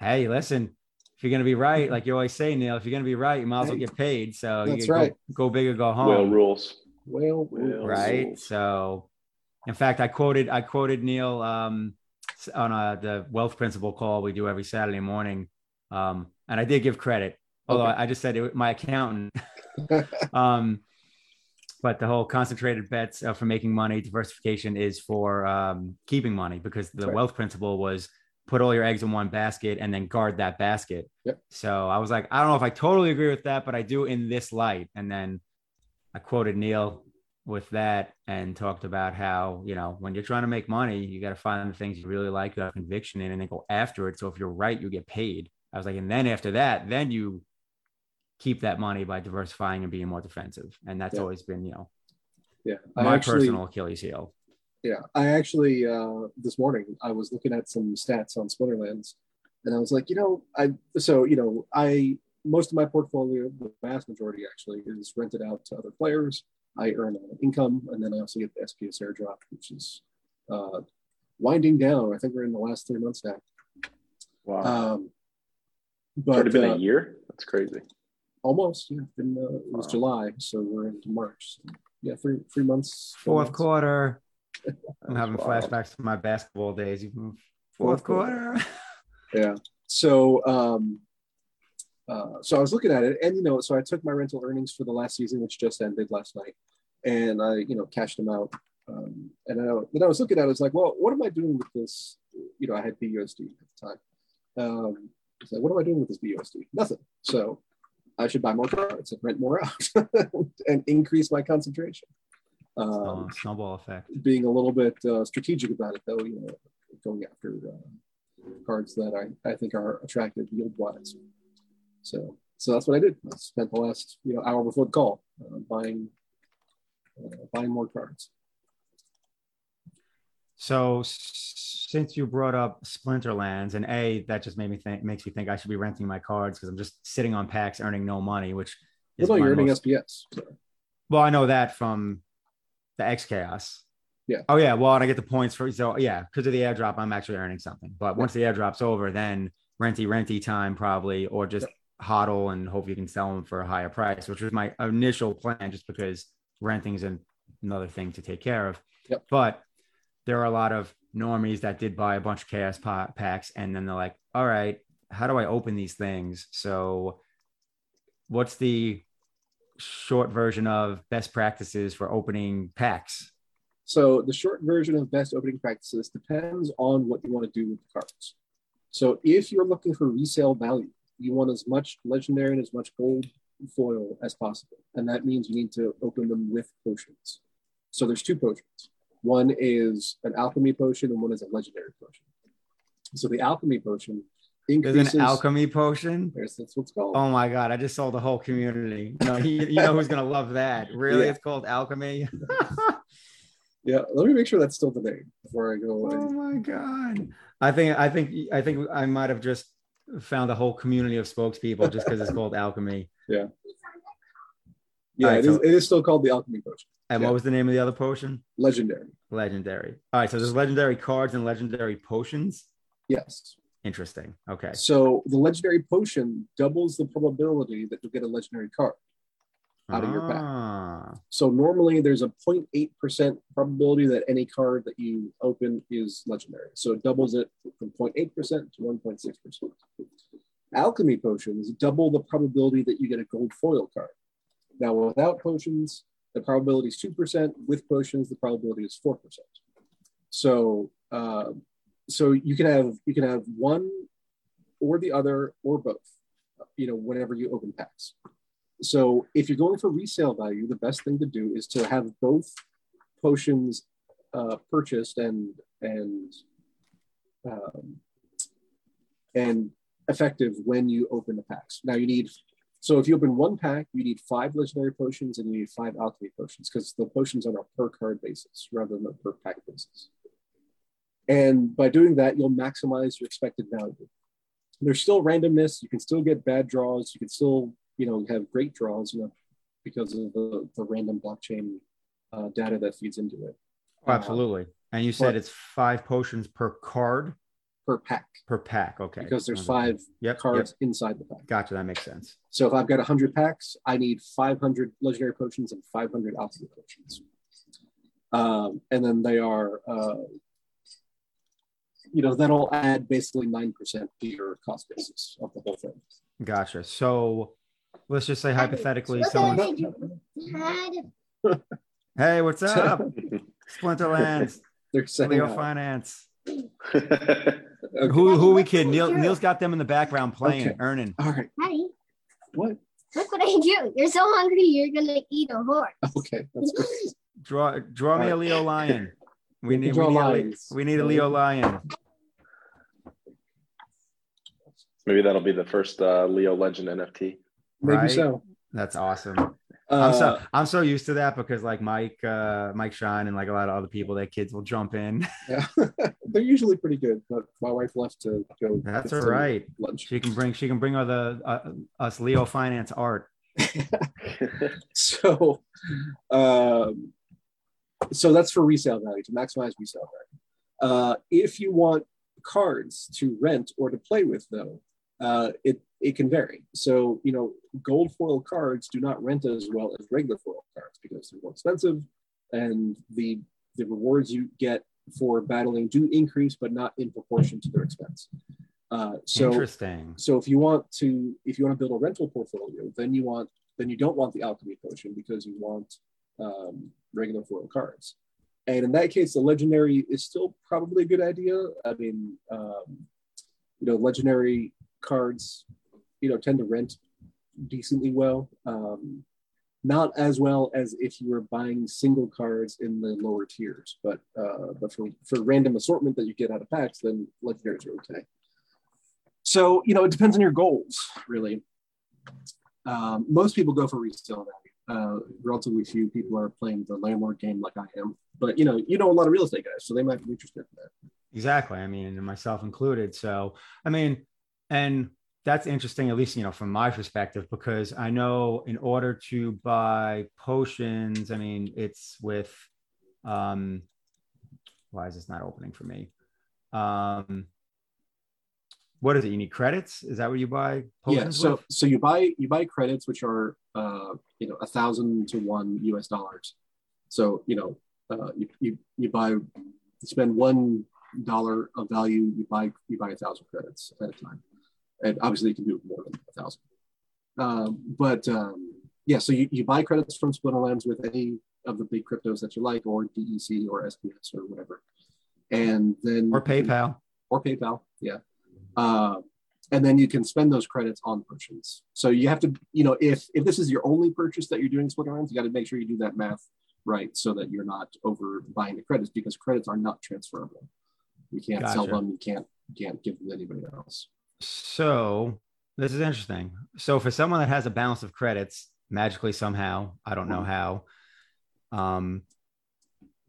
S2: Hey, listen, if you're gonna be right, like you always say, Neil, if you're gonna be right, you might as well get paid. So
S1: that's
S2: can
S1: right.
S2: go, go big or go
S3: Whale
S2: home.
S3: rules.
S1: Well,
S3: Well,
S2: right?
S3: rules.
S2: So, in fact, I quoted I quoted Neil um, on uh the wealth principle call we do every Saturday morning, um, and I did give credit, although
S1: Okay.
S2: I just said it, my accountant. um, but the whole concentrated bets uh, for making money, diversification is for um, keeping money because the
S1: Right.
S2: wealth principle was put all your eggs in one basket and then guard that basket.
S1: Yep.
S2: So I was like, I don't know if I totally agree with that, but I do in this light. And then I quoted Neil with that and talked about how, you know, when you're trying to make money, you got to find the things you really like, you have conviction in, and then go after it. So if you're right, you get paid. I was like, and then after that, then you keep that money by diversifying and being more defensive. And that's
S1: Yeah.
S2: always been, you know,
S1: yeah. I
S2: my
S1: actually,
S2: personal Achilles heel.
S1: Yeah, I actually uh, this morning I was looking at some stats on Splinterlands, and I was like, you know, I so you know I most of my portfolio, the vast majority actually, is rented out to other players. I earn an income, and then I also get the SPS airdrop, which is uh, winding down. I think we're in the last three months now.
S3: Wow.
S1: Um,
S3: it's
S1: but
S3: already been
S1: uh,
S3: a year. That's crazy.
S1: almost, yeah, been, uh, it was
S3: Wow.
S1: July, so we're into March. So, yeah, three three months.
S2: Fourth
S1: months.
S2: quarter. I'm having
S3: wild.
S2: flashbacks to my basketball days. Fourth,
S1: Fourth
S2: quarter.
S1: yeah so um uh, so i was looking at it and you know so i took my rental earnings for the last season which just ended last night and i you know cashed them out um, and I, then i was looking at it I was like well what am i doing with this you know i had busd at the time um Like, what am i doing with this busd nothing so i should buy more cards and rent more out and increase my concentration um,
S2: Oh, snowball effect.
S1: being a little bit uh, strategic about it, though, you know, going after uh, cards that I, I think are attractive yield wise. So, so that's what I did. I spent the last you know hour before the call uh, buying uh, buying more cards.
S2: So since you brought up Splinterlands, and A, that just made me think makes me think I should be renting my cards because I'm just sitting on packs earning no money, which is
S1: Well, no, you're earning
S2: most-
S1: SPS. So.
S2: well, I know that from the X Chaos.
S1: Yeah.
S2: Oh yeah. Well, and I get the points for so yeah, because of the airdrop, I'm actually earning something. But once the airdrop's over, then renty renty time probably, or just hodl and hope you can sell them for a higher price, which was my initial plan, just because renting is an- another thing to take care of.
S1: Yep.
S2: But there are a lot of normies that did buy a bunch of chaos pa- packs, and then they're like, "All right, how do I open these things?" So, what's the short version of best practices for opening packs?
S1: So the short version of best opening practices depends on what you want to do with the cards. So if you're looking for resale value, you want as much legendary and as much gold foil as possible. And that means you need to open them with potions. So there's two potions. One is an alchemy potion and one is a legendary potion. So the alchemy potion increases.
S2: There's an alchemy potion.
S1: There's, that's what's called.
S2: Oh my god! I just sold the whole community. No, you, you know who's gonna love that? Really,
S1: Yeah.
S2: it's called alchemy.
S1: Yeah, let me make sure that's still the name before I go.
S2: oh my god! I think I think I think I might have just found a whole community of spokespeople just because it's called alchemy.
S1: Yeah,
S2: All right,
S1: it, is,
S2: so-
S1: it is still called the alchemy potion.
S2: And
S1: Yeah.
S2: what was the name of the other potion?
S1: Legendary.
S2: Legendary. All right. So there's legendary cards and legendary potions.
S1: Yes.
S2: Interesting. Okay.
S1: So the legendary potion doubles the probability that you'll get a legendary card. out of your pack.
S2: Ah,
S1: So normally there's a 0.8% probability that any card that you open is legendary. So it doubles it from 0.8% to 1.6%. Alchemy potions double the probability that you get a gold foil card. Now without potions, the probability is 2%. With potions, the probability is 4%. So uh, so you can have you can have one or the other or both, you know, whenever you open packs. So if you're going for resale value, the best thing to do is to have both potions uh, purchased and and um, and effective when you open the packs. Now you need so if you open one pack, you need five legendary potions and you need five alchemy potions because the potions are on a per card basis rather than a per pack basis. And by doing that, you'll maximize your expected value. There's still randomness. You can still get bad draws. You can still, you know, have great draws, you know, because of the, the random blockchain uh, data that feeds into it
S2: oh, absolutely. And you said
S1: But-
S2: it's five potions per card
S1: per pack
S2: per pack. Okay.
S1: because there's
S2: Understood.
S1: five
S2: Yep.
S1: cards
S2: Yep.
S1: inside the pack.
S2: Gotcha. That makes sense.
S1: So if I've got 100 packs, I need 500 legendary potions and 500 alchemy potions. Um, and then they are, uh, you know, that'll add basically 9% to your cost basis of the whole thing.
S2: Gotcha. So let's just say hypothetically,
S4: Look
S2: someone.
S4: what I did. Dad,
S2: Hey, what's up? Splinterlands,
S1: They're setting
S2: Leo
S1: up.
S2: Finance.
S1: Okay.
S2: Who who we kidding? Neil Neil's got them in the background playing,
S1: Okay.
S2: earning.
S1: All right.
S4: Daddy,
S1: What?
S4: look what I do. You're so hungry, you're gonna eat a horse.
S1: Okay. That's good.
S2: Draw draw me a Leo lion. We
S1: We
S2: need,
S1: can
S2: we,
S1: draw
S2: need a,
S1: lions.
S2: we need a Leo lion.
S3: Maybe that'll be the first uh, Leo Legend NFT.
S1: Maybe
S2: Right.
S1: so.
S2: That's awesome.
S1: Uh,
S2: I'm so I'm so used to that because like Mike uh Mike Shine and like a lot of other people, their kids will jump in.
S1: yeah. They're usually pretty good, but my wife left to go.
S2: That's all right.
S1: Lunch.
S2: She can bring she can bring other uh, us Leo Finance art.
S1: so um, so that's for resale value to maximize resale value uh, if you want cards to rent or to play with though uh, it it can vary so you know gold foil cards do not rent as well as regular foil cards because they're more expensive and the the rewards you get for battling do increase but not in proportion to their expense uh, so
S2: Interesting.
S1: so if you want to, if you want to build a rental portfolio, then you want, then you don't want the alchemy potion because you want um, regular foil cards. And in that case, the legendary is still probably a good idea. I mean, um, you know, legendary cards, you know, tend to rent decently well. Um, not as well as if you were buying single cards in the lower tiers, but uh, but for for random assortment that you get out of packs, then legendaries are okay. So, you know, it depends on your goals, really. Um, most people go for resale value. Uh, relatively few people are playing the landlord game like I am. But, you know, you know a lot of real estate guys, so they might be interested in that.
S2: Exactly. I mean, myself included. So, I mean, and that's interesting, at least, you know, from my perspective, because I know in order to buy potions, I mean, it's with, um, why is this not opening for me? Um, what is it? You need credits? Is that what you buy
S1: yeah. So,
S2: with?
S1: so you buy you buy credits, which are uh, you know a thousand to one U.S. dollars. So you know uh, you, you you buy you spend one dollar of value, you buy you buy a thousand credits at a time, and obviously you can do more than a thousand. Um, but um, yeah, so you, you buy credits from Splinterlands with any of the big cryptos that you like, or DEC or SPS or whatever, and then
S2: Or PayPal?
S1: or PayPal, yeah. Uh, and then you can spend those credits on potions. So you have to, you know, if if this is your only purchase that you're doing Splinterlands, you got to make sure you do that math right so that you're not over buying the credits because credits are not transferable. You can't sell them. You can't you can't give them to anybody else.
S2: So this is interesting. So for someone that has a balance of credits, magically somehow, I don't know how. Um,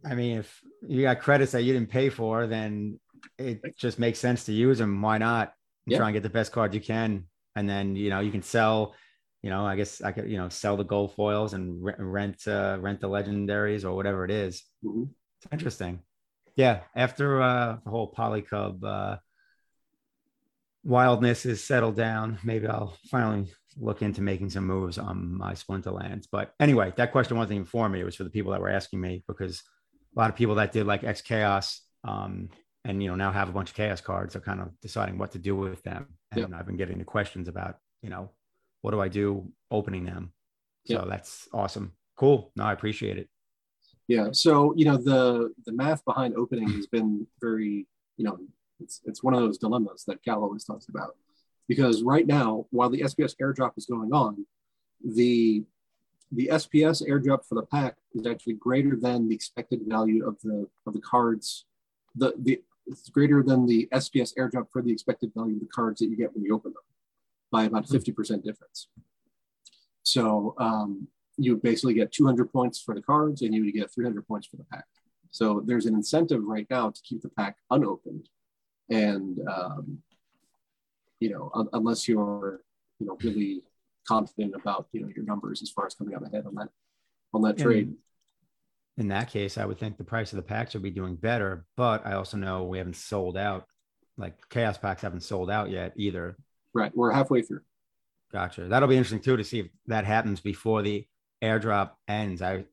S2: I mean, if you got credits that you didn't pay for, then it just makes sense to use them. Why not?
S1: Yeah.
S2: Try and get the best card you can, and then you know you can sell you know, I guess I could, you know, sell the gold foils and re- rent uh, rent the legendaries or whatever it is.
S1: Mhm.
S2: It's interesting. Yeah, after uh, the whole polycub uh, wildness is settled down, maybe I'll finally look into making some moves on my Splinterlands. But anyway, that question wasn't even for me; it was for the people that were asking me because a lot of people that did like X Chaos um, and you know now have a bunch of Chaos cards are kind of deciding what to do with them. And I've been getting the questions about you know what do I do opening them. So that's awesome. Cool. No, I appreciate it.
S1: Yeah. So you know the the math behind opening has been very you know it's it's one of those dilemmas that Cal always talks about because right now while the SPS airdrop is going on, the the SPS airdrop for the pack is actually greater than the expected value of the of the cards. The the it's greater than the SPS airdrop for the expected value of the cards that you get when you open them by about 50% difference. So um, you basically get 200 points for the cards and you would get 300 points for the pack. So there's an incentive right now to keep the pack unopened. And, um, you know, un- unless you're, you know, really confident about, you know, your numbers as far as coming out ahead on that, on that trade.
S2: In that case, I would think the price of the packs would be doing better, but I also know we haven't sold out. Like chaos packs haven't sold out yet either.
S1: Right. We're halfway through.
S2: Gotcha. That'll be interesting too to see if that happens before the airdrop ends. I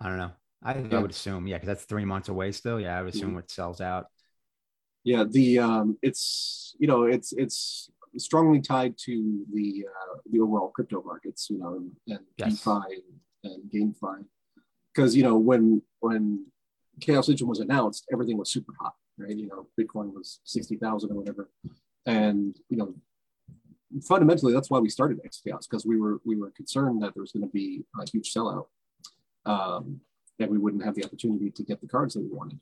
S2: I don't know. I, I would assume, yeah, because that's three months away still. Yeah, I would assume it sells out.
S1: Yeah. The, um, it's, you know, it's, it's strongly tied to the, uh, the overall crypto markets, you know, and,
S2: Yes.
S1: DeFi and, and GameFi. Because, you know, when, when Chaos Engine was announced, everything was super hot, right? You know, Bitcoin was 60,000 or whatever. And, you know, fundamentally, that's why we started XChaos because we were, we were concerned that there was going to be a huge sellout. Um, and we wouldn't have the opportunity to get the cards that we wanted.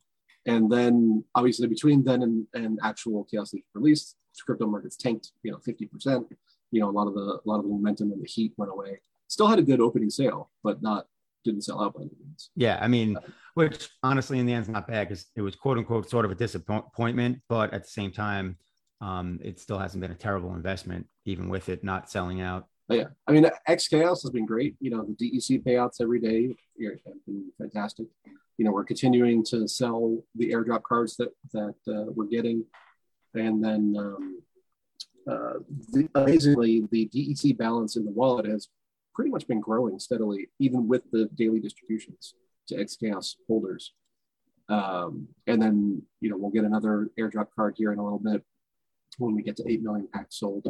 S1: And then obviously between then and, and actual Chaos release, crypto markets tanked, you know, 50%. You know, a lot of the a lot of the momentum and the heat went away. Still had a good opening sale, but not didn't sell out by any means.
S2: Yeah, I mean, which honestly in the end is not bad because it was quote unquote sort of a disappointment, but at the same time, um, it still hasn't been a terrible investment, even with it not selling out.
S1: But yeah, I mean, X Chaos has been great. You know, the DEC payouts every day have been fantastic. You know, we're continuing to sell the airdrop cards that that uh, we're getting, and then um, uh, the, amazingly, the DEC balance in the wallet has pretty much been growing steadily, even with the daily distributions to X Chaos holders. Um, and then, you know, we'll get another airdrop card here in a little bit when we get to eight million packs sold.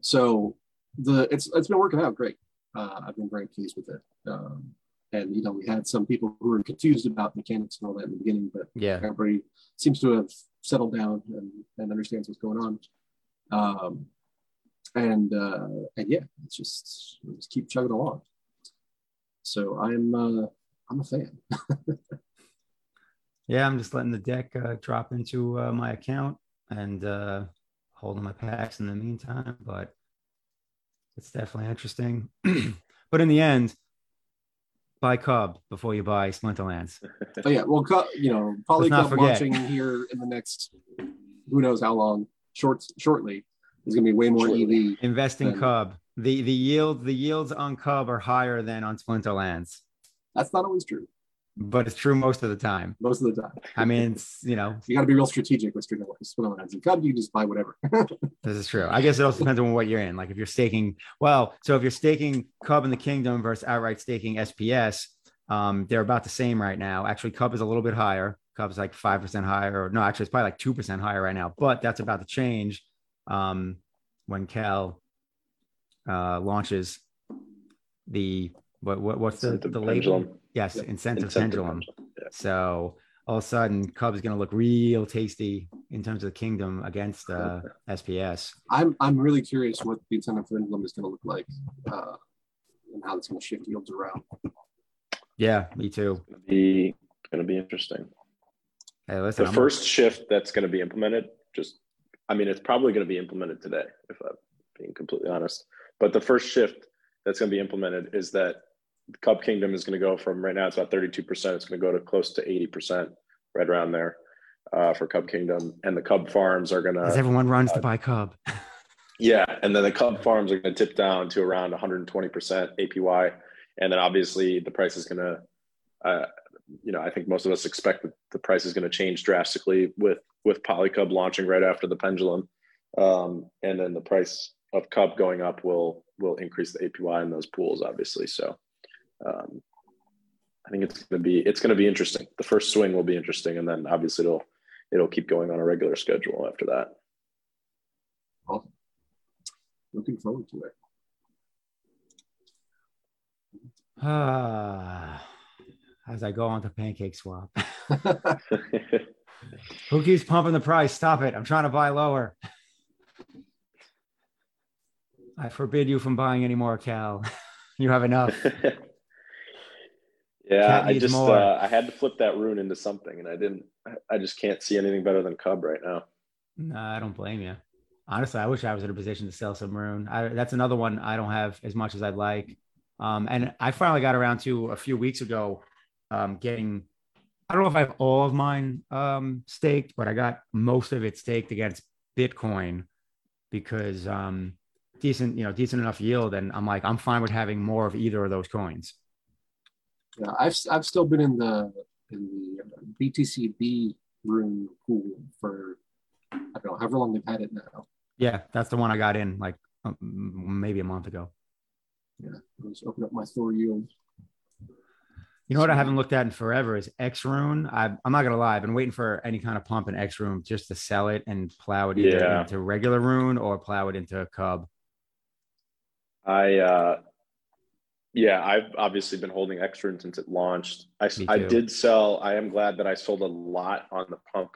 S1: So the it's it's been working out great. Uh, I've been very pleased with it. Um, and you know, we had some people who were confused about mechanics and all that in the beginning, but
S2: Yeah,
S1: everybody seems to have settled down and, and understands what's going on. Um, and uh, and yeah, it's just just keep chugging along. So I'm uh, I'm a fan.
S2: yeah, I'm just letting the DEC uh, drop into uh, my account and uh, holding my packs in the meantime, but it's definitely interesting. but in the end, buy Cub before you buy Splinterlands.
S1: But yeah, well, co- you know,
S2: Let's not
S1: Polycub launching here in the next who knows how long, short shortly. There's gonna be way more
S3: Shortly.
S1: EV.
S2: Invest in
S1: Then-
S2: Cub. The the yield the yields on Cub are higher than on Splinterlands,
S1: That's not always true.
S2: But it's true most of the time.
S1: Most of the time,
S2: I mean, it's you know
S1: you got to be real strategic with string lines. And Cub, you just buy whatever.
S2: This is true. I guess it also depends on what you're in. Like if you're staking, well, so if you're staking Cub in the Kingdom versus outright staking SPS, um, they're about the same right now. Actually, Cub is a little bit higher. Cub's like five percent higher, or no, actually, it's probably like two percent higher right now. But that's about to change um, when Cal uh, launches the what, what what's the
S3: Incentive
S2: the label?
S3: Pendulum.
S2: Yes,
S1: Yep.
S2: incentive,
S3: Incentive
S2: pendulum.
S3: pendulum, yeah.
S2: So all of a sudden, Cub is going to look real tasty in terms of the Kingdom against uh, SPS.
S1: I'm I'm really curious what the incentive pendulum is going to look like, uh, and how it's going to shift yields around.
S2: Yeah, me too.
S3: It's gonna be gonna be interesting.
S2: Hey, listen,
S3: The
S2: I'm-
S3: first shift that's going to be implemented, just I mean, it's probably going to be implemented today, if I'm being completely honest. But the first shift that's going to be implemented is that the Cub Kingdom is going to go from right now it's about 32%. It's going to go to close to 80%, right around there, uh, for Cub Kingdom, and the Cub farms are going
S2: as
S3: to
S2: everyone runs to buy Cub.
S3: Yeah, and then the Cub farms are going to tip down to around 120% APY, and then obviously the price is going to, uh, you know, I think most of us expect that the price is going to change drastically with with Polycub launching right after the pendulum, um, and then the price of Cub going up will will increase the APY in those pools, obviously. So, um, I think it's going to be it's going to be interesting. The first swing will be interesting, and then obviously it'll it'll keep going on a regular schedule after that.
S1: Awesome. Looking forward to it.
S2: Ah, as I go on to Pancake Swap. Who keeps pumping the price? Stop it. I'm trying to buy lower. I forbid you from buying any more, Cal. you have enough.
S3: Yeah, I just uh, I had to flip that rune into something, and I didn't. I- just can't see anything better than Cub right now.
S2: No, I don't blame you. Honestly, I wish I was in a position to sell some rune. I, that's another one I don't have as much as I'd like. Um, and I finally got around to a few weeks ago um, getting. I don't know if I have all of mine um, staked, but I got most of it staked against Bitcoin because um, decent, you know, decent enough yield, and I'm like, I'm fine with having more of either of those coins.
S1: Yeah, I've I've still been in the in the BTCB Rune pool for I don't know however long they've had it now.
S2: Yeah, that's the one I got in like um, maybe a month ago.
S1: Yeah, I just open up my Thor yield.
S2: You know what I haven't looked at in forever is X Rune. I'm not gonna lie, I've been waiting for any kind of pump in X Rune just to sell it and plow it either
S3: Yeah.
S2: into regular Rune or plow it into a Cub.
S3: I uh yeah, I've obviously been holding X Rune since it launched. I, I did sell. I am glad that I sold a lot on the pump.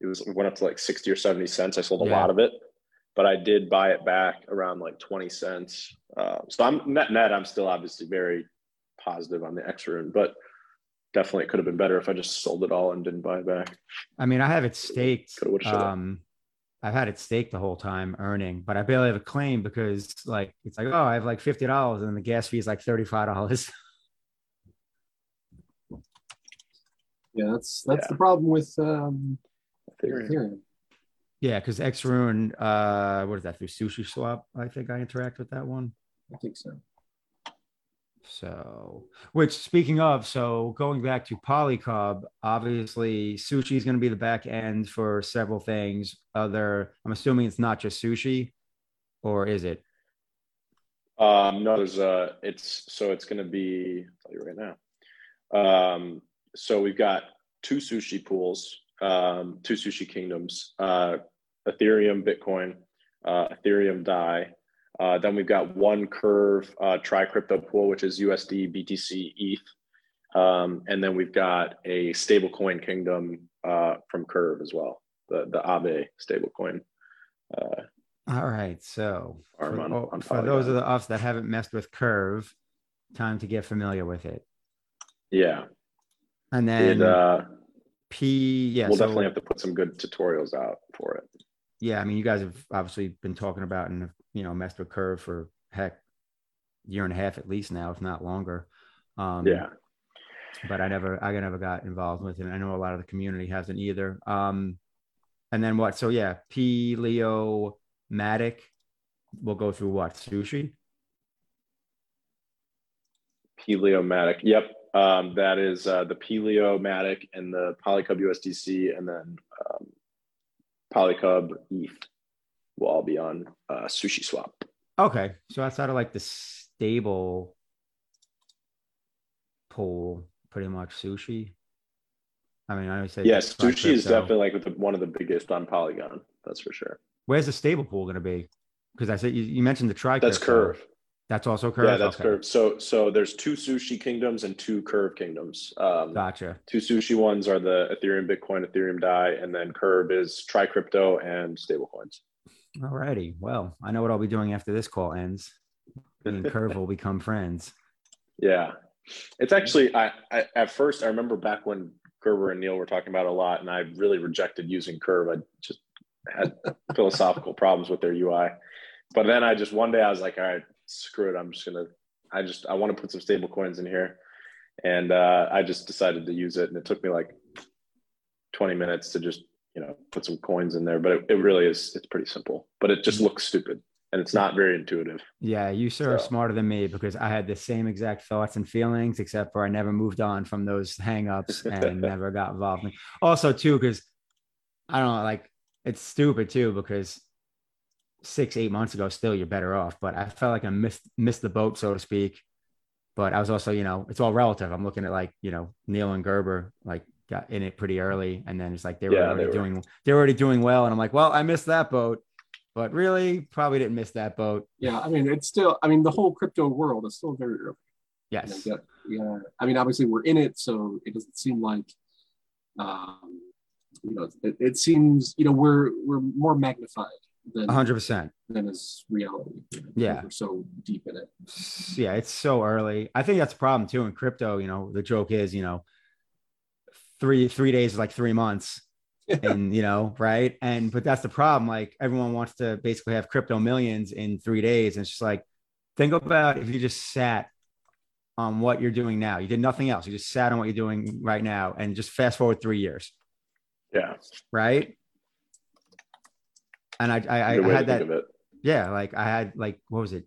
S3: It was it went up to like 60 or 70 cents. I sold a
S2: Yeah.
S3: lot of it, but I did buy it back around like 20 cents. Uh, so I'm net net, I'm still obviously very positive on the X Rune, but definitely it could have been better if I just sold it all and didn't buy it back.
S2: I mean, I have it staked.
S3: Coulda, woulda, shoulda.
S2: Um, I've had it staked the whole time earning, but I barely have a claim because like it's like, oh, I have like fifty dollars and the gas fee is like thirty-five dollars.
S1: Yeah, that's that's
S3: Yeah.
S1: the problem with um,
S3: Ethereum.
S1: Ethereum.
S2: yeah, because X Rune, uh, what is that through Sushi Swap? I think I interact with that one.
S1: I think so.
S2: So, which speaking of, so going back to Polycub, obviously sushi is going to be the back end for several things. Other, I'm assuming it's not just sushi, or is it?
S3: Um, no, there's a. It's so it's going to be. I'll tell you right now. Um, so we've got two sushi pools, um, two sushi kingdoms, uh, Ethereum, Bitcoin, uh, Ethereum Dai. Uh, then we've got one Curve uh, Tri Crypto pool, which is USD, BTC, ETH, um, and then we've got a stablecoin kingdom uh, from Curve as well, the the Aave stablecoin. Uh,
S2: All right. So for,
S3: on-
S2: oh,
S3: on
S2: for those of the us that haven't messed with Curve, time to get familiar with it.
S3: yeah,
S2: And then
S3: it, uh,
S2: P, yeah,
S3: we'll
S2: so-
S3: definitely have to put some good tutorials out for it.
S2: yeah. I mean, you guys have obviously been talking about and you know messed with Curve for heck year and a half at least now, if not longer. Um,
S3: Yeah.
S2: but I never, I never got involved with it. I know a lot of the community hasn't either. Um, and then what? So yeah, P Leo Matic will go through what sushi.
S3: pLEO-MATIC. Yep. Um, that is uh, the pLEO-MATIC and the Polycub USDC and then um, Polycub ETH will all be on uh, Sushi Swap.
S2: Okay, so outside of like the stable pool, pretty much sushi. I mean, I always say
S3: Yes,
S2: try
S3: sushi is
S2: crypto.
S3: definitely like the, one of the biggest on Polygon. That's for sure.
S2: Where's the stable pool going to be? Because I said you, you mentioned the tri.
S3: That's Curve.
S2: That's also curve.
S3: Yeah, that's
S2: Okay,
S3: Curve. So so there's two sushi kingdoms and two Curve kingdoms. Um,
S2: Gotcha.
S3: two sushi ones are the Ethereum, Bitcoin, Ethereum Dai, and then Curve is Tri Crypto and stablecoins.
S2: All righty. Well, I know what I'll be doing after this call ends. Me and Curve will become friends.
S3: Yeah, it's actually I, I at first I remember back when Gerber and Neil were talking about a lot, and I really rejected using Curve. I just had philosophical problems with their UI. But then I just one day I was like, all right, screw it. I'm just gonna. I just I want to put some stable coins in here, and uh, I just decided to use it, and it took me like 20 minutes to just you know put some coins in there. But it, it really is it's pretty simple, but it just mm. looks stupid. and it's not very intuitive.
S2: Yeah, you sir are smarter than me because I had the same exact thoughts and feelings, except for I never moved on from those hangups and never got involved. in- Also, too, because I don't know, like it's stupid too, because six, eight months ago, still you're better off. But I felt like I missed missed the boat, so to speak. But I was also, you know, it's all relative. I'm looking at like, you know, Neil and Gerber like got in it pretty early, and then it's like they were
S3: Yeah,
S2: already
S3: they were.
S2: doing they're already doing well, and I'm like, well, I missed that boat. But really, probably didn't miss that boat.
S1: Yeah, I mean, it's still. I mean, the whole crypto world is still very early.
S2: Yes.
S1: You know, yeah, yeah. I mean, obviously we're in it, so it doesn't seem like, um, you know, it, it seems you know we're we're more magnified than
S2: hundred percent.
S1: than is reality. you know,
S2: Yeah.
S1: we're so deep in it.
S2: Yeah, it's so early. I think that's a problem too in crypto. You know, the joke is, you know, three three days is like three months. and you know, right. And but that's the problem. Like everyone wants to basically have crypto millions in three days. And it's just like, think about if you just sat on what you're doing now. You did nothing else. You just sat on what you're doing right now and just fast forward three years,
S3: Yeah,
S2: right? And I I, I had that
S3: think of it.
S2: yeah, like I had like what was it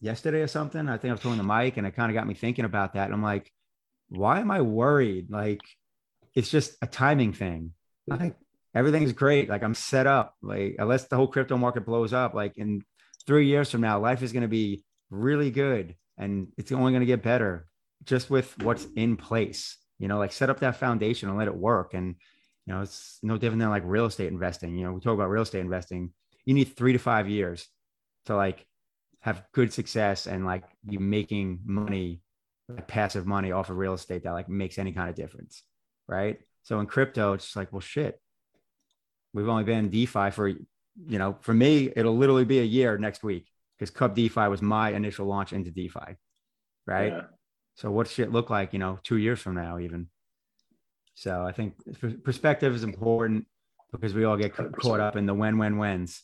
S2: yesterday or something? I think I was talking the mic and it kind of got me thinking about that. And I'm like, why am I worried? Like, it's just a timing thing. Like everything's great. Like I'm set up. Like unless the whole crypto market blows up, like in three years from now, life is going to be really good, and it's only going to get better just with what's in place. You know, like set up that foundation and let it work. And you know, it's no different than like real estate investing. You know, we talk about real estate investing. You need three to five years to like have good success and like you making money, like passive money off of real estate that like makes any kind of difference. Right. So in crypto, it's just like, well, shit. We've only been in DeFi for, you know, for me, it'll literally be a year next week because Cub DeFi was my initial launch into DeFi. Right.
S3: Yeah.
S2: So what shit look like, you know, two years from now, even. So I think perspective is important because we all get
S3: 100%.
S2: caught up in the when, when, whens.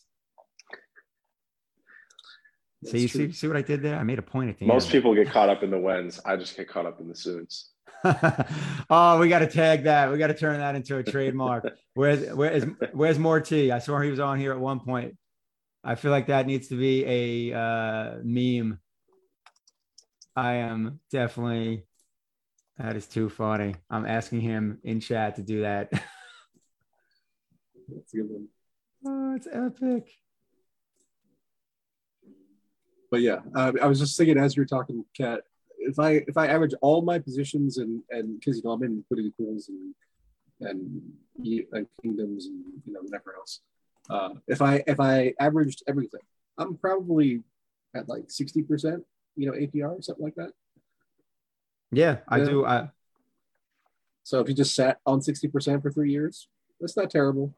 S2: So you
S1: true.
S2: see, see what I did there? I made a point at the
S3: Most
S2: end.
S3: people get caught up in the whens. I just get caught up in the soons.
S2: oh, we got to tag that. We got to turn that into a trademark. Where's where's where's more tea? I saw he was on here at one point. I feel like that needs to be a uh, meme. I am definitely. That is too funny. I'm asking him in chat to do that.
S1: That's a good one.
S2: oh, it's epic.
S1: But yeah, uh, I was just thinking as you were talking, Kat, if I if I average all my positions and and because you know I'm in liquidity pools and and, and kingdoms and you know whatever else, uh, if I if I averaged everything, I'm probably at like sixty percent, you know, APR or something like that.
S2: Yeah, I
S1: Yeah.
S2: do. I,
S1: So if you just sat on sixty percent for three years, that's not terrible.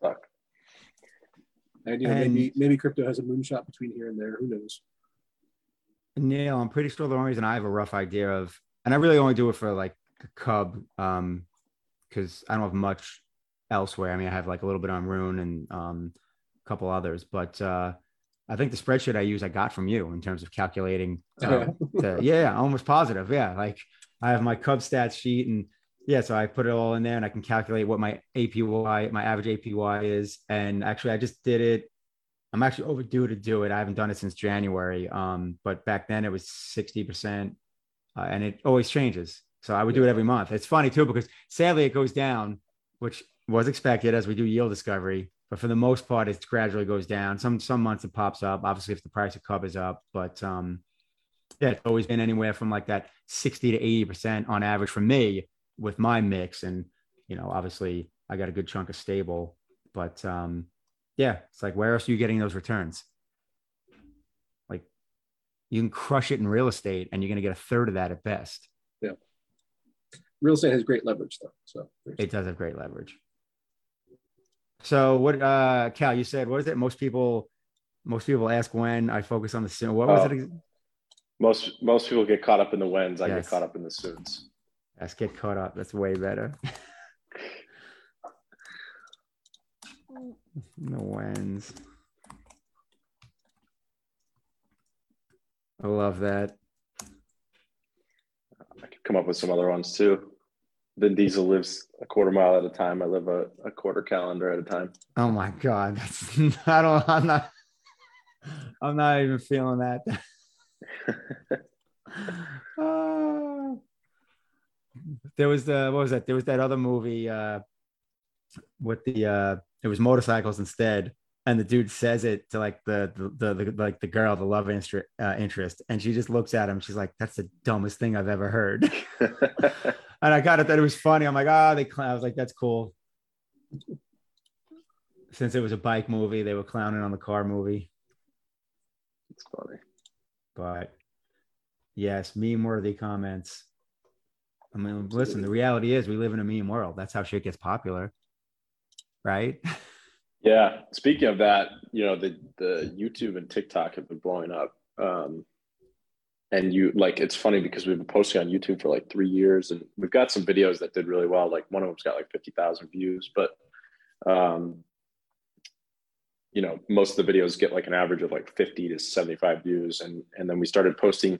S3: Fuck.
S1: And you know
S2: And-
S1: maybe maybe crypto has a moonshot between here and there. Who knows?
S2: Neil, I'm pretty sure the only reason I have a rough idea of, and I really only do it for like a Cub, um, because I don't have much elsewhere. I mean, I have like a little bit on Rune and um, a couple others, but uh, I think the spreadsheet I use I got from you in terms of calculating. Uh, yeah, yeah, almost positive. Yeah, like I have my Cub stats sheet, and yeah, so I put it all in there, and I can calculate what my APY, my average APY is. And actually, I just did it. I'm actually overdue to do it. I haven't done it since January. Um, but back then it was 60%, uh, and it always changes. So I would do it every month. It's funny too because sadly it goes down, which was expected as we do yield discovery. But for the most part, it gradually goes down. Some some months it pops up. Obviously, if the price of Cub is up, but um, yeah, it's always been anywhere from like that 60 to 80 percent on average for me with my mix. And you know, obviously, I got a good chunk of stable, but um, yeah, it's like where else are you getting those returns? Like you can crush it in real estate, and you're going to get a third of that at best. Yeah.
S1: Real estate has great leverage though. So
S2: It does have great leverage. So what, uh, Cal? You said what is it? Most people, most people ask when I focus on the sim. What was
S3: Oh.
S2: it?
S3: Most most people get caught up in the whens. I
S2: Yes.
S3: get caught up in the soons.
S2: Let's get caught up. That's way better. the wins. I love that.
S3: I could come up with some other ones too. Vin Diesel lives a quarter mile at a time. I live a, a quarter calendar at a time.
S2: Oh my god, that's I don't. I'm not. I'm not even feeling that. Ah. there was the what was that? There was that other movie uh, with the uh, it was motorcycles instead, and the dude says it to like the the, the, the like the girl, the love interest, uh, interest, and she just looks at him. She's like, "That's the dumbest thing I've ever heard." and I got it that it was funny. I'm like, ah, oh, they. Cl-. I was like, that's cool. Since it was a bike movie, they were clowning on the car movie.
S3: It's funny.
S2: But yes, meme worthy comments. I mean, listen, the reality is we live in a meme world. That's how shit gets popular. Right?
S3: Yeah. Speaking of that, you know, the the YouTube and TikTok have been blowing up. Um and you like it's funny because we've been posting on YouTube for like three years and we've got some videos that did really well. Like one of them's got like 50,000 views, but um you know most of the videos get like an average of like 50 to 75 views and and then we started posting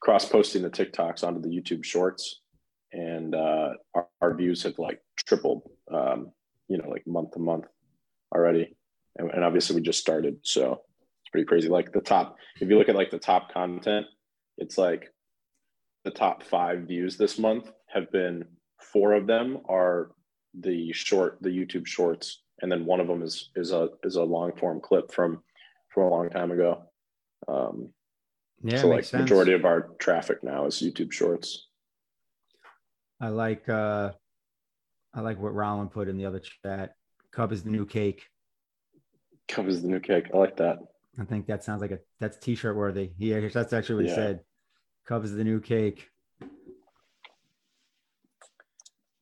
S3: cross posting the tiktoks onto the youtube shorts and uh our, our views have like tripled um you know like month to month already and, and obviously we just started so it's pretty crazy like the top if you look at like the top content it's like the top five views this month have been four of them are the short the youtube shorts and then one of them is is a is a long form clip from from a long time ago. Um,
S2: yeah,
S3: so like sense. majority of our traffic now is YouTube Shorts.
S2: I like uh I like what Rollin put in the other chat. Cub is the new cake.
S3: Cub is the new cake. I like that.
S2: I think that sounds like a that's t-shirt worthy. Yeah, that's actually what yeah. he said. Cub is the new cake.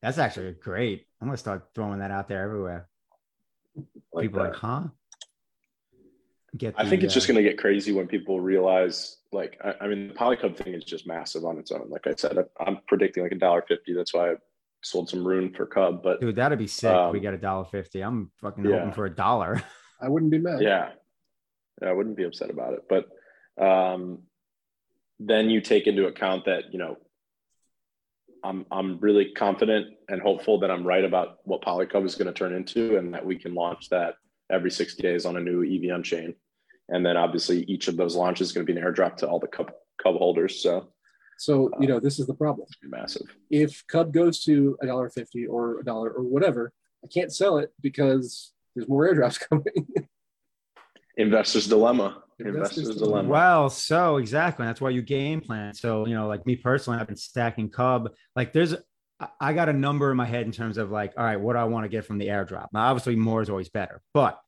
S2: That's actually great. I'm gonna start throwing that out there everywhere. Like people that. like, huh?
S3: Get the, I think it's uh, just going to get crazy when people realize, like, I, I mean, the Polycub thing is just massive on its own. Like I said, I, am predicting like a dollar fifty. That's why I sold some rune for Cub. But
S2: dude, that'd be sick. Um, we got a dollar fifty. I'm fucking yeah. hoping for a dollar.
S1: I wouldn't be mad.
S3: Yeah. yeah, I wouldn't be upset about it. But um, then you take into account that you know I'm I'm really confident and hopeful that I'm right about what Polycub is going to turn into, and that we can launch that every 60 days on a new EVM chain. And then obviously each of those launches is going to be an airdrop to all the Cub Cub holders. So,
S1: so you know this is the problem.
S3: Massive.
S1: If Cub goes to a dollar fifty or a dollar or whatever, I can't sell it because there's more airdrops coming.
S3: Investors dilemma. Investors dilemma.
S2: Well, so exactly. That's why you game plan. So, you know, like me personally, I've been stacking Cub. Like there's I got a number in my head in terms of like, all right, what do I want to get from the airdrop? Now, obviously, more is always better, but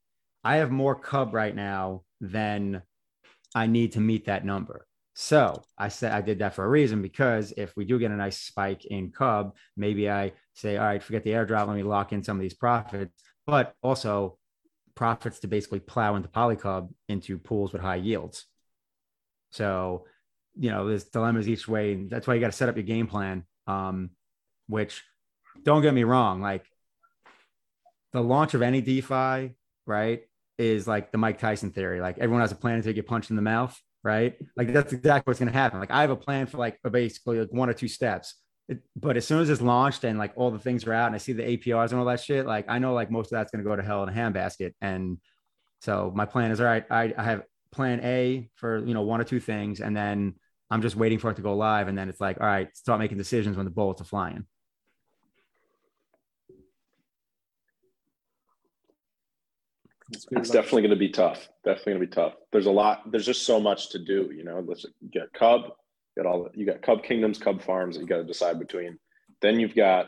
S2: I have more Cub right now than I need to meet that number. So I said I did that for a reason because if we do get a nice spike in Cub, maybe I say, all right, forget the airdrop, let me lock in some of these profits. But also, profits to basically plow into Polycub into pools with high yields. So, you know, there's dilemmas each way. That's why you got to set up your game plan. Um, which don't get me wrong, like the launch of any DeFi, right, is like the Mike Tyson theory. Like everyone has a plan to take get punched in the mouth, right? Like that's exactly what's going to happen. Like I have a plan for like basically like one or two steps. It, but as soon as it's launched and like all the things are out and I see the APRs and all that shit, like I know like most of that's going to go to hell in a handbasket. And so my plan is all right. I, I have plan A for, you know, one or two things. And then I'm just waiting for it to go live. And then it's like, all right, start making decisions when the bullets are flying.
S3: It's definitely going to be tough. Definitely going to be tough. There's a lot. There's just so much to do. You know, let's get Cub, got all you got Cub Kingdoms, Cub Farms that you got to decide between. Then you've got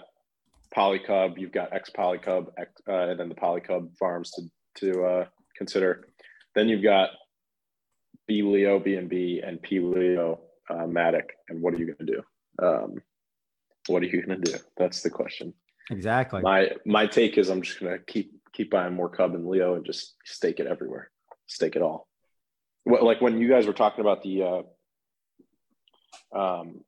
S3: Polycub, you've got X Polycub, X, uh, and then the Polycub Farms to to uh, consider. Then you've got bLEO, BNB, and pLEO uh, Matic. And what are you going to do? Um, what are you going to do? That's the question.
S2: Exactly.
S3: My my take is I'm just going to keep keep buying more Cub and Leo and just stake it everywhere, stake it all. What, like when you guys were talking about the uh, um,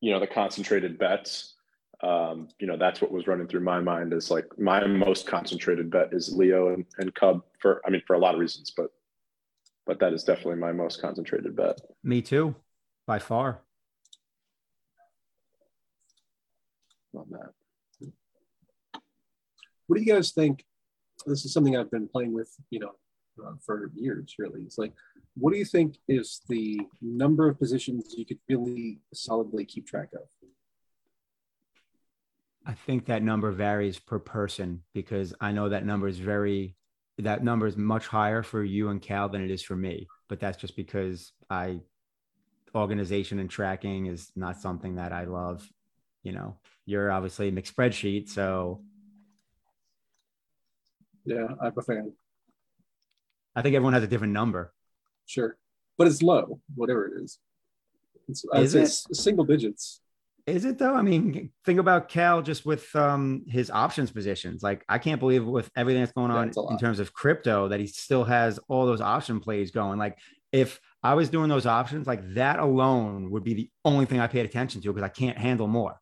S3: you know, the concentrated bets. Um, you know, that's what was running through my mind is like my most concentrated bet is Leo and, and Cub for, I mean, for a lot of reasons, but, but that is definitely my most concentrated bet.
S2: Me too, by far.
S1: Love that. What do you guys think? This is something I've been playing with, you know, uh, for years. Really, it's like, what do you think is the number of positions you could really solidly keep track of?
S2: I think that number varies per person because I know that number is very that number is much higher for you and Cal than it is for me. But that's just because I organization and tracking is not something that I love. You know, you're obviously a mixed spreadsheet, so
S1: yeah, I'm a fan.
S2: I think everyone has a different number.
S1: Sure, but it's low, whatever it is. It's, is it? single digits.
S2: Is it though? I mean, think about Cal just with um, his options positions. Like, I can't believe with everything that's going on in terms of crypto that he still has all those option plays going. Like, if I was doing those options, like that alone would be the only thing I paid attention to because I can't handle more.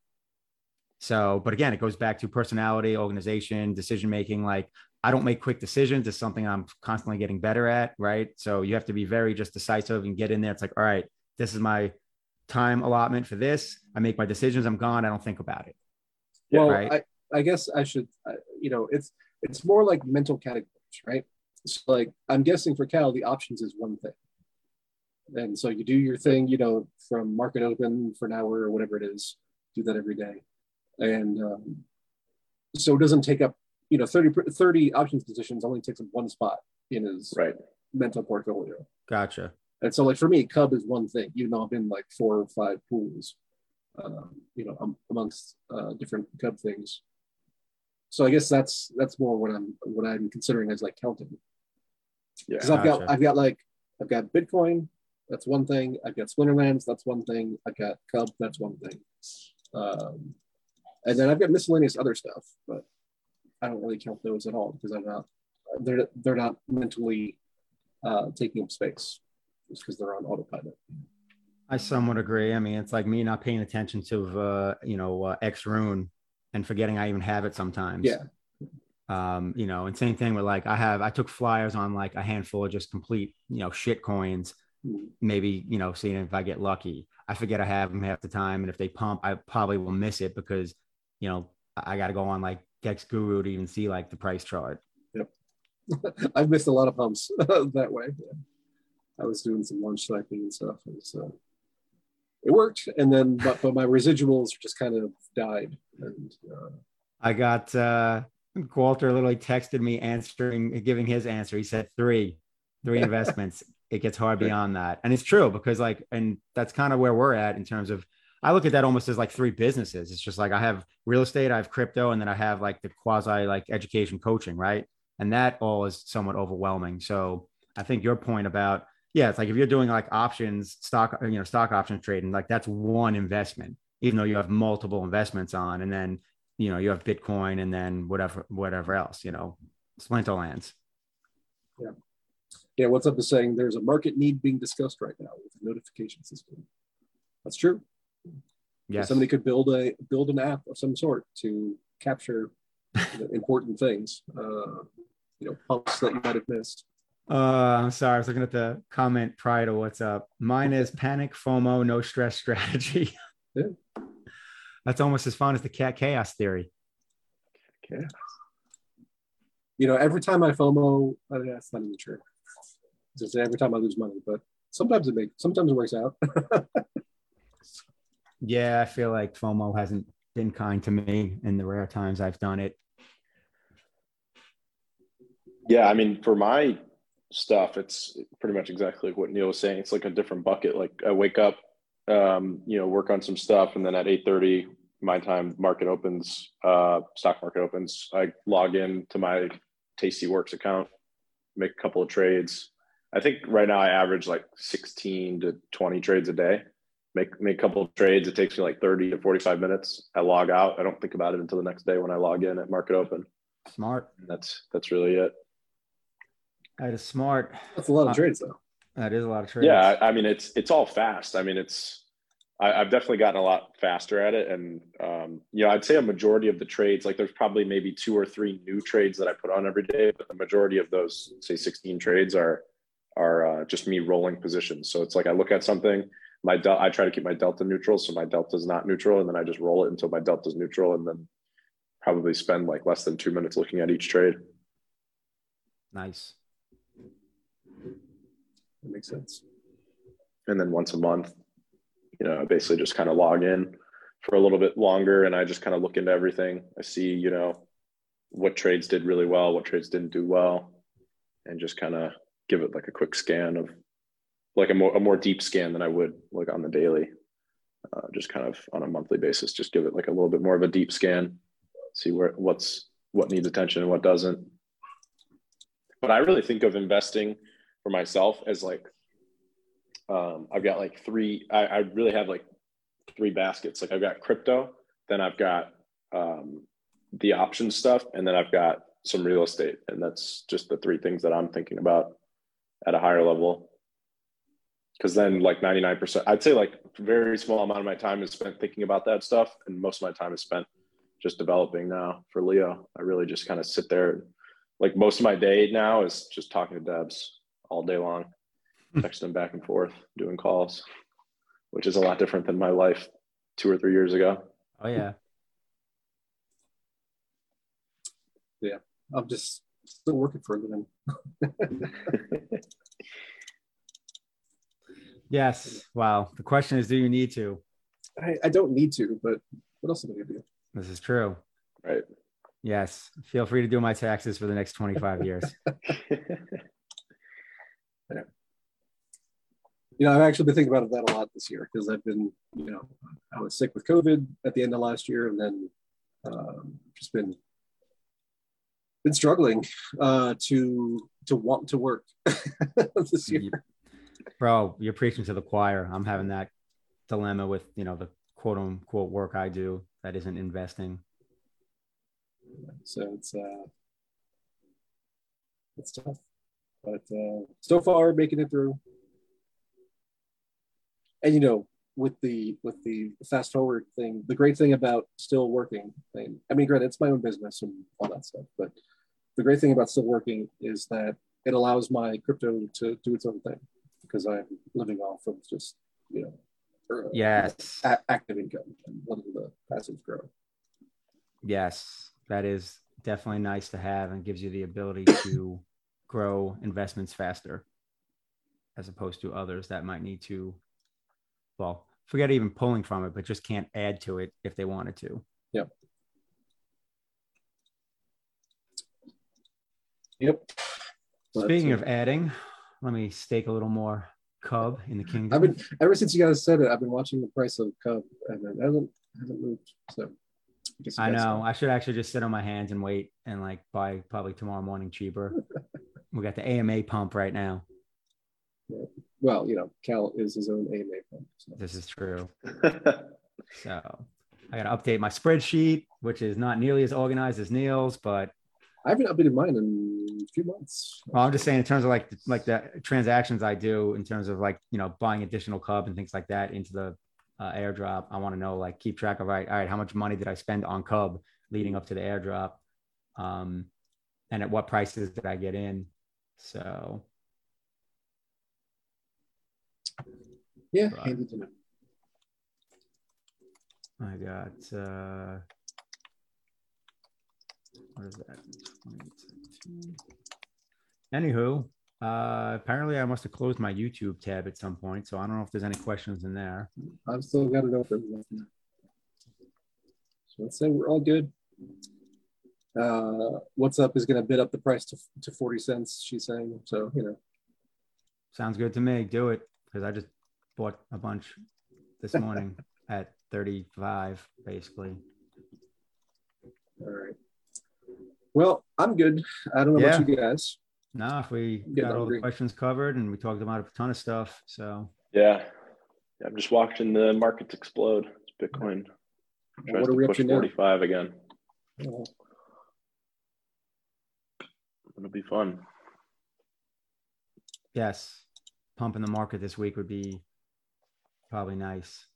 S2: So, but again, it goes back to personality, organization, decision making. Like, I don't make quick decisions. It's something I'm constantly getting better at. Right. So, you have to be very just decisive and get in there. It's like, all right, this is my time allotment for this. I make my decisions. I'm gone. I don't think about it.
S1: Well, right? I, I guess I should, uh, you know, it's it's more like mental categories, right? So like I'm guessing for Cal, the options is one thing, and so you do your thing, you know, from market open for an hour or whatever it is. Do that every day, and um, so it doesn't take up, you know, 30, 30 options positions only takes up one spot in his
S3: right
S1: mental portfolio.
S2: Gotcha.
S1: And so, like for me, Cub is one thing. You know, I've been like four or five pools, um, you know, um, amongst uh, different Cub things. So I guess that's that's more what I'm what I'm considering as like counting. Yeah, because I've got I've got like I've got Bitcoin, that's one thing. I've got Splinterlands, that's one thing. I've got Cub, that's one thing. Um, and then I've got miscellaneous other stuff, but I don't really count those at all because I'm not they're they're not mentally uh, taking up space just because they're on autopilot.
S2: I somewhat agree. I mean, it's like me not paying attention to, uh, you know, uh, X Rune and forgetting I even have it sometimes.
S1: Yeah.
S2: Um, you know, and same thing with like I have I took flyers on like a handful of just complete, you know, shit coins. Mm-hmm. Maybe, you know, seeing if I get lucky. I forget I have them half the time. And if they pump, I probably will miss it because, you know, I got to go on like Dex Guru to even see like the price chart.
S1: Yep. I've missed a lot of pumps that way. Yeah. I was doing some launch cycling and stuff. And so it worked. And then, but, but my residuals just kind of died. And uh,
S2: I got, uh, Walter literally texted me answering, giving his answer. He said three, three investments. it gets hard beyond that. And it's true because like, and that's kind of where we're at in terms of, I look at that almost as like three businesses. It's just like I have real estate, I have crypto, and then I have like the quasi like education coaching, right? And that all is somewhat overwhelming. So I think your point about yeah, it's like if you're doing like options, stock, you know, stock options trading, like that's one investment, even though you have multiple investments on, and then you know you have Bitcoin and then whatever whatever else, you know, Splinterlands.
S1: Yeah, yeah. What's up is saying there's a market need being discussed right now with a notification system. That's true. Yeah, somebody could build a build an app of some sort to capture important things. Uh, you know, pumps that you might have missed.
S2: Uh, I'm sorry. I was looking at the comment prior to what's up. Mine is panic, FOMO, no stress strategy. yeah. That's almost as fun as the cat chaos theory.
S1: Okay. You know, every time I FOMO, that's not even true. Just every time I lose money, but sometimes it makes, sometimes it works out.
S2: yeah, I feel like FOMO hasn't been kind to me in the rare times I've done it.
S3: Yeah, I mean, for my stuff, it's pretty much exactly what Neil was saying. It's like a different bucket. Like I wake up, um, you know, work on some stuff, and then at eight thirty, my time, market opens, uh, stock market opens. I log in to my Tastyworks account, make a couple of trades. I think right now I average like sixteen to twenty trades a day. Make make a couple of trades. It takes me like thirty to forty five minutes. I log out. I don't think about it until the next day when I log in at market open.
S2: Smart.
S3: And that's that's really it.
S2: That is smart.
S1: That's a lot of uh, trades, though.
S2: That is a lot of trades.
S3: Yeah, I mean it's it's all fast. I mean it's I, have definitely gotten a lot faster at it, and um, you know I'd say a majority of the trades, like there's probably maybe two or three new trades that I put on every day, but the majority of those, say 16 trades, are are uh, just me rolling positions. So it's like I look at something, my del- I try to keep my delta neutral, so my delta is not neutral, and then I just roll it until my delta is neutral, and then probably spend like less than two minutes looking at each trade.
S2: Nice.
S1: that makes sense.
S3: And then once a month, you know, I basically just kind of log in for a little bit longer and I just kind of look into everything. I see, you know, what trades did really well, what trades didn't do well, and just kind of give it like a quick scan of like a more a more deep scan than I would like on the daily. Uh, just kind of on a monthly basis, just give it like a little bit more of a deep scan, see where what's what needs attention and what doesn't. But I really think of investing for myself as like um, I've got like three. I, I really have like three baskets. Like I've got crypto, then I've got um, the option stuff, and then I've got some real estate, and that's just the three things that I'm thinking about at a higher level. Because then, like 99%, I'd say like very small amount of my time is spent thinking about that stuff, and most of my time is spent just developing now for Leo. I really just kind of sit there. Like most of my day now is just talking to devs all day long, hmm. texting them back and forth, doing calls, which is a lot different than my life two or three years ago.
S2: Oh yeah.
S1: Yeah. I'm just still working for a living.
S2: yes. Wow. The question is, do you need to?
S1: I, I don't need to, but what else am I gonna do?
S2: This is true.
S3: Right.
S2: Yes. Feel free to do my taxes for the next 25 years.
S1: yeah. You know, I've actually been thinking about that a lot this year because I've been, you know, I was sick with COVID at the end of last year and then um, just been been struggling uh, to to want to work this year.
S2: Bro, you're preaching to the choir. I'm having that dilemma with you know the quote unquote work I do that isn't investing.
S1: So it's uh, it's tough, but uh, so far making it through. And you know, with the with the fast forward thing, the great thing about still working, thing, I mean, granted, it's my own business and all that stuff, but the great thing about still working is that it allows my crypto to do its own thing because I'm living off of just you know er,
S2: yes.
S1: active income and letting the passives grow.
S2: Yes. That is definitely nice to have and gives you the ability to grow investments faster as opposed to others that might need to well forget even pulling from it but just can't add to it if they wanted to.
S1: Yep. Yep.
S2: Speaking of adding let me stake a little more Cub in the kingdom.
S1: I've been ever since you guys said it. I've been watching the price of Cub, and it hasn't hasn't moved. So
S2: I, I know know. I should actually just sit on my hands and wait and like buy probably tomorrow morning cheaper. we got the AMA pump right now.
S1: Yeah. Well, you know, Cal is his own AMA pump.
S2: So. This is true. so I got to update my spreadsheet, which is not nearly as organized as Neil's, but
S1: I haven't updated mine in a few months.
S2: Well, I'm just saying in terms of like like the transactions I do in terms of like you know buying additional cub and things like that into the uh, airdrop. I want to know like keep track of right. All right, how much money did I spend on cub leading up to the airdrop, um, and at what prices did I get in? So
S1: yeah, but, handy to know.
S2: I got. Uh, what is that? Anywho, uh, apparently I must have closed my YouTube tab at some point, so I don't know if there's any questions in there.
S1: I've still got it open. So let's say we're all good. Uh, what's up is going to bid up the price to, to 40 cents, she's saying. So, you know.
S2: Sounds good to me. Do it because I just bought a bunch this morning at 35, basically.
S1: All right. Well, I'm good. I don't know yeah. about you guys.
S2: No, if we got all the questions covered and we talked about a ton of stuff. So
S3: yeah, yeah I'm just watching the markets explode. It's Bitcoin
S1: well, what are we up to
S3: 45 now? again. Oh. It'll be fun.
S2: Yes, pumping the market this week would be probably nice.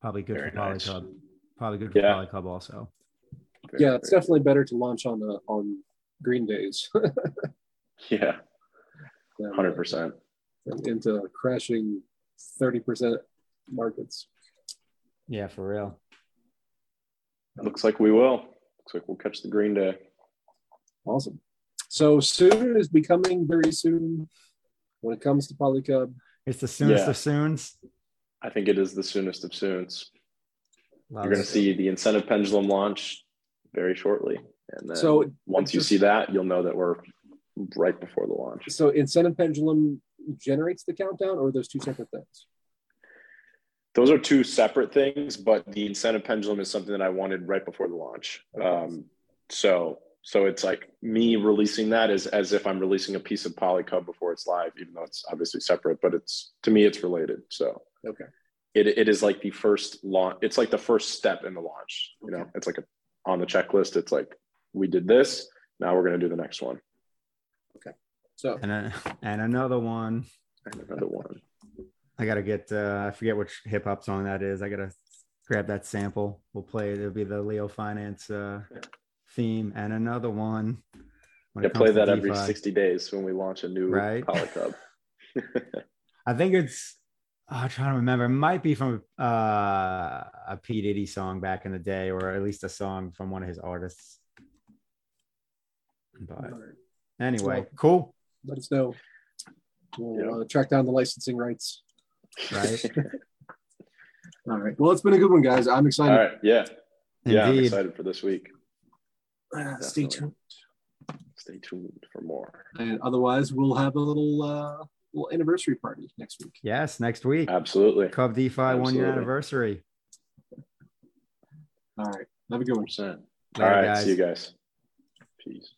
S2: Probably good Very for nice. Polycub. Probably good for yeah. Polycub also
S1: yeah, it's definitely better to launch on the on green days.
S3: yeah, hundred percent.
S1: Into crashing thirty percent markets.
S2: Yeah, for real.
S3: Looks like we will. Looks like we'll catch the green day.
S1: Awesome. So soon is becoming very soon. when it comes to Polycub.
S2: It's the soonest
S3: Yeah.
S2: of soons.
S3: I think it is the soonest of soons.
S2: Love
S3: You're going to see the incentive pendulum launch very shortly, and then
S1: So
S3: once you see that, you'll know that we're right before the launch.
S1: So incentive pendulum generates the countdown, or are those two separate things?
S3: Those are two separate things, but the incentive pendulum is something that I wanted right before the launch.
S1: Okay.
S3: Um, so so it's like me releasing that is as if I'm releasing a piece of Polycub before it's live, even though it's obviously separate, but it's to me it's related. So
S1: Okay.
S3: it, it is like the first launch it's like the first step in the launch. You know, it's like a, on the checklist, it's like we did this, now we're gonna do the next one.
S1: Okay so
S2: and a, and another one.
S3: And another one.
S2: I gotta get. Uh, I forget which hip hop song that is. I gotta grab that sample. We'll play it. It'll be the LeoFinance uh, theme and another one. when
S3: Yeah,
S2: it
S3: play
S2: comes to
S3: that every 60 days when we launch a new
S2: Right.
S3: Polycub.
S2: I think it's. I'm trying to remember. It might be from uh, a P Diddy song back in the day, or at least a song from one of his artists. But anyway,
S1: Well-
S2: cool.
S1: let us know. We'll
S3: Yeah.
S1: uh, track down the licensing rights.
S2: Right.
S1: All right. Well, it's been a good one, guys. I'm excited.
S3: right. Yeah. Yeah. I'm excited for this week.
S1: Uh, stay tuned.
S3: Stay tuned for more.
S1: And otherwise, we'll have a little uh, little anniversary party next week.
S2: Yes, next week.
S3: Absolutely.
S2: Cub DeFi one year anniversary.
S1: All right. Have a good one.
S3: 100%. All
S2: Later,
S3: right.
S2: guys.
S3: See you guys. Peace.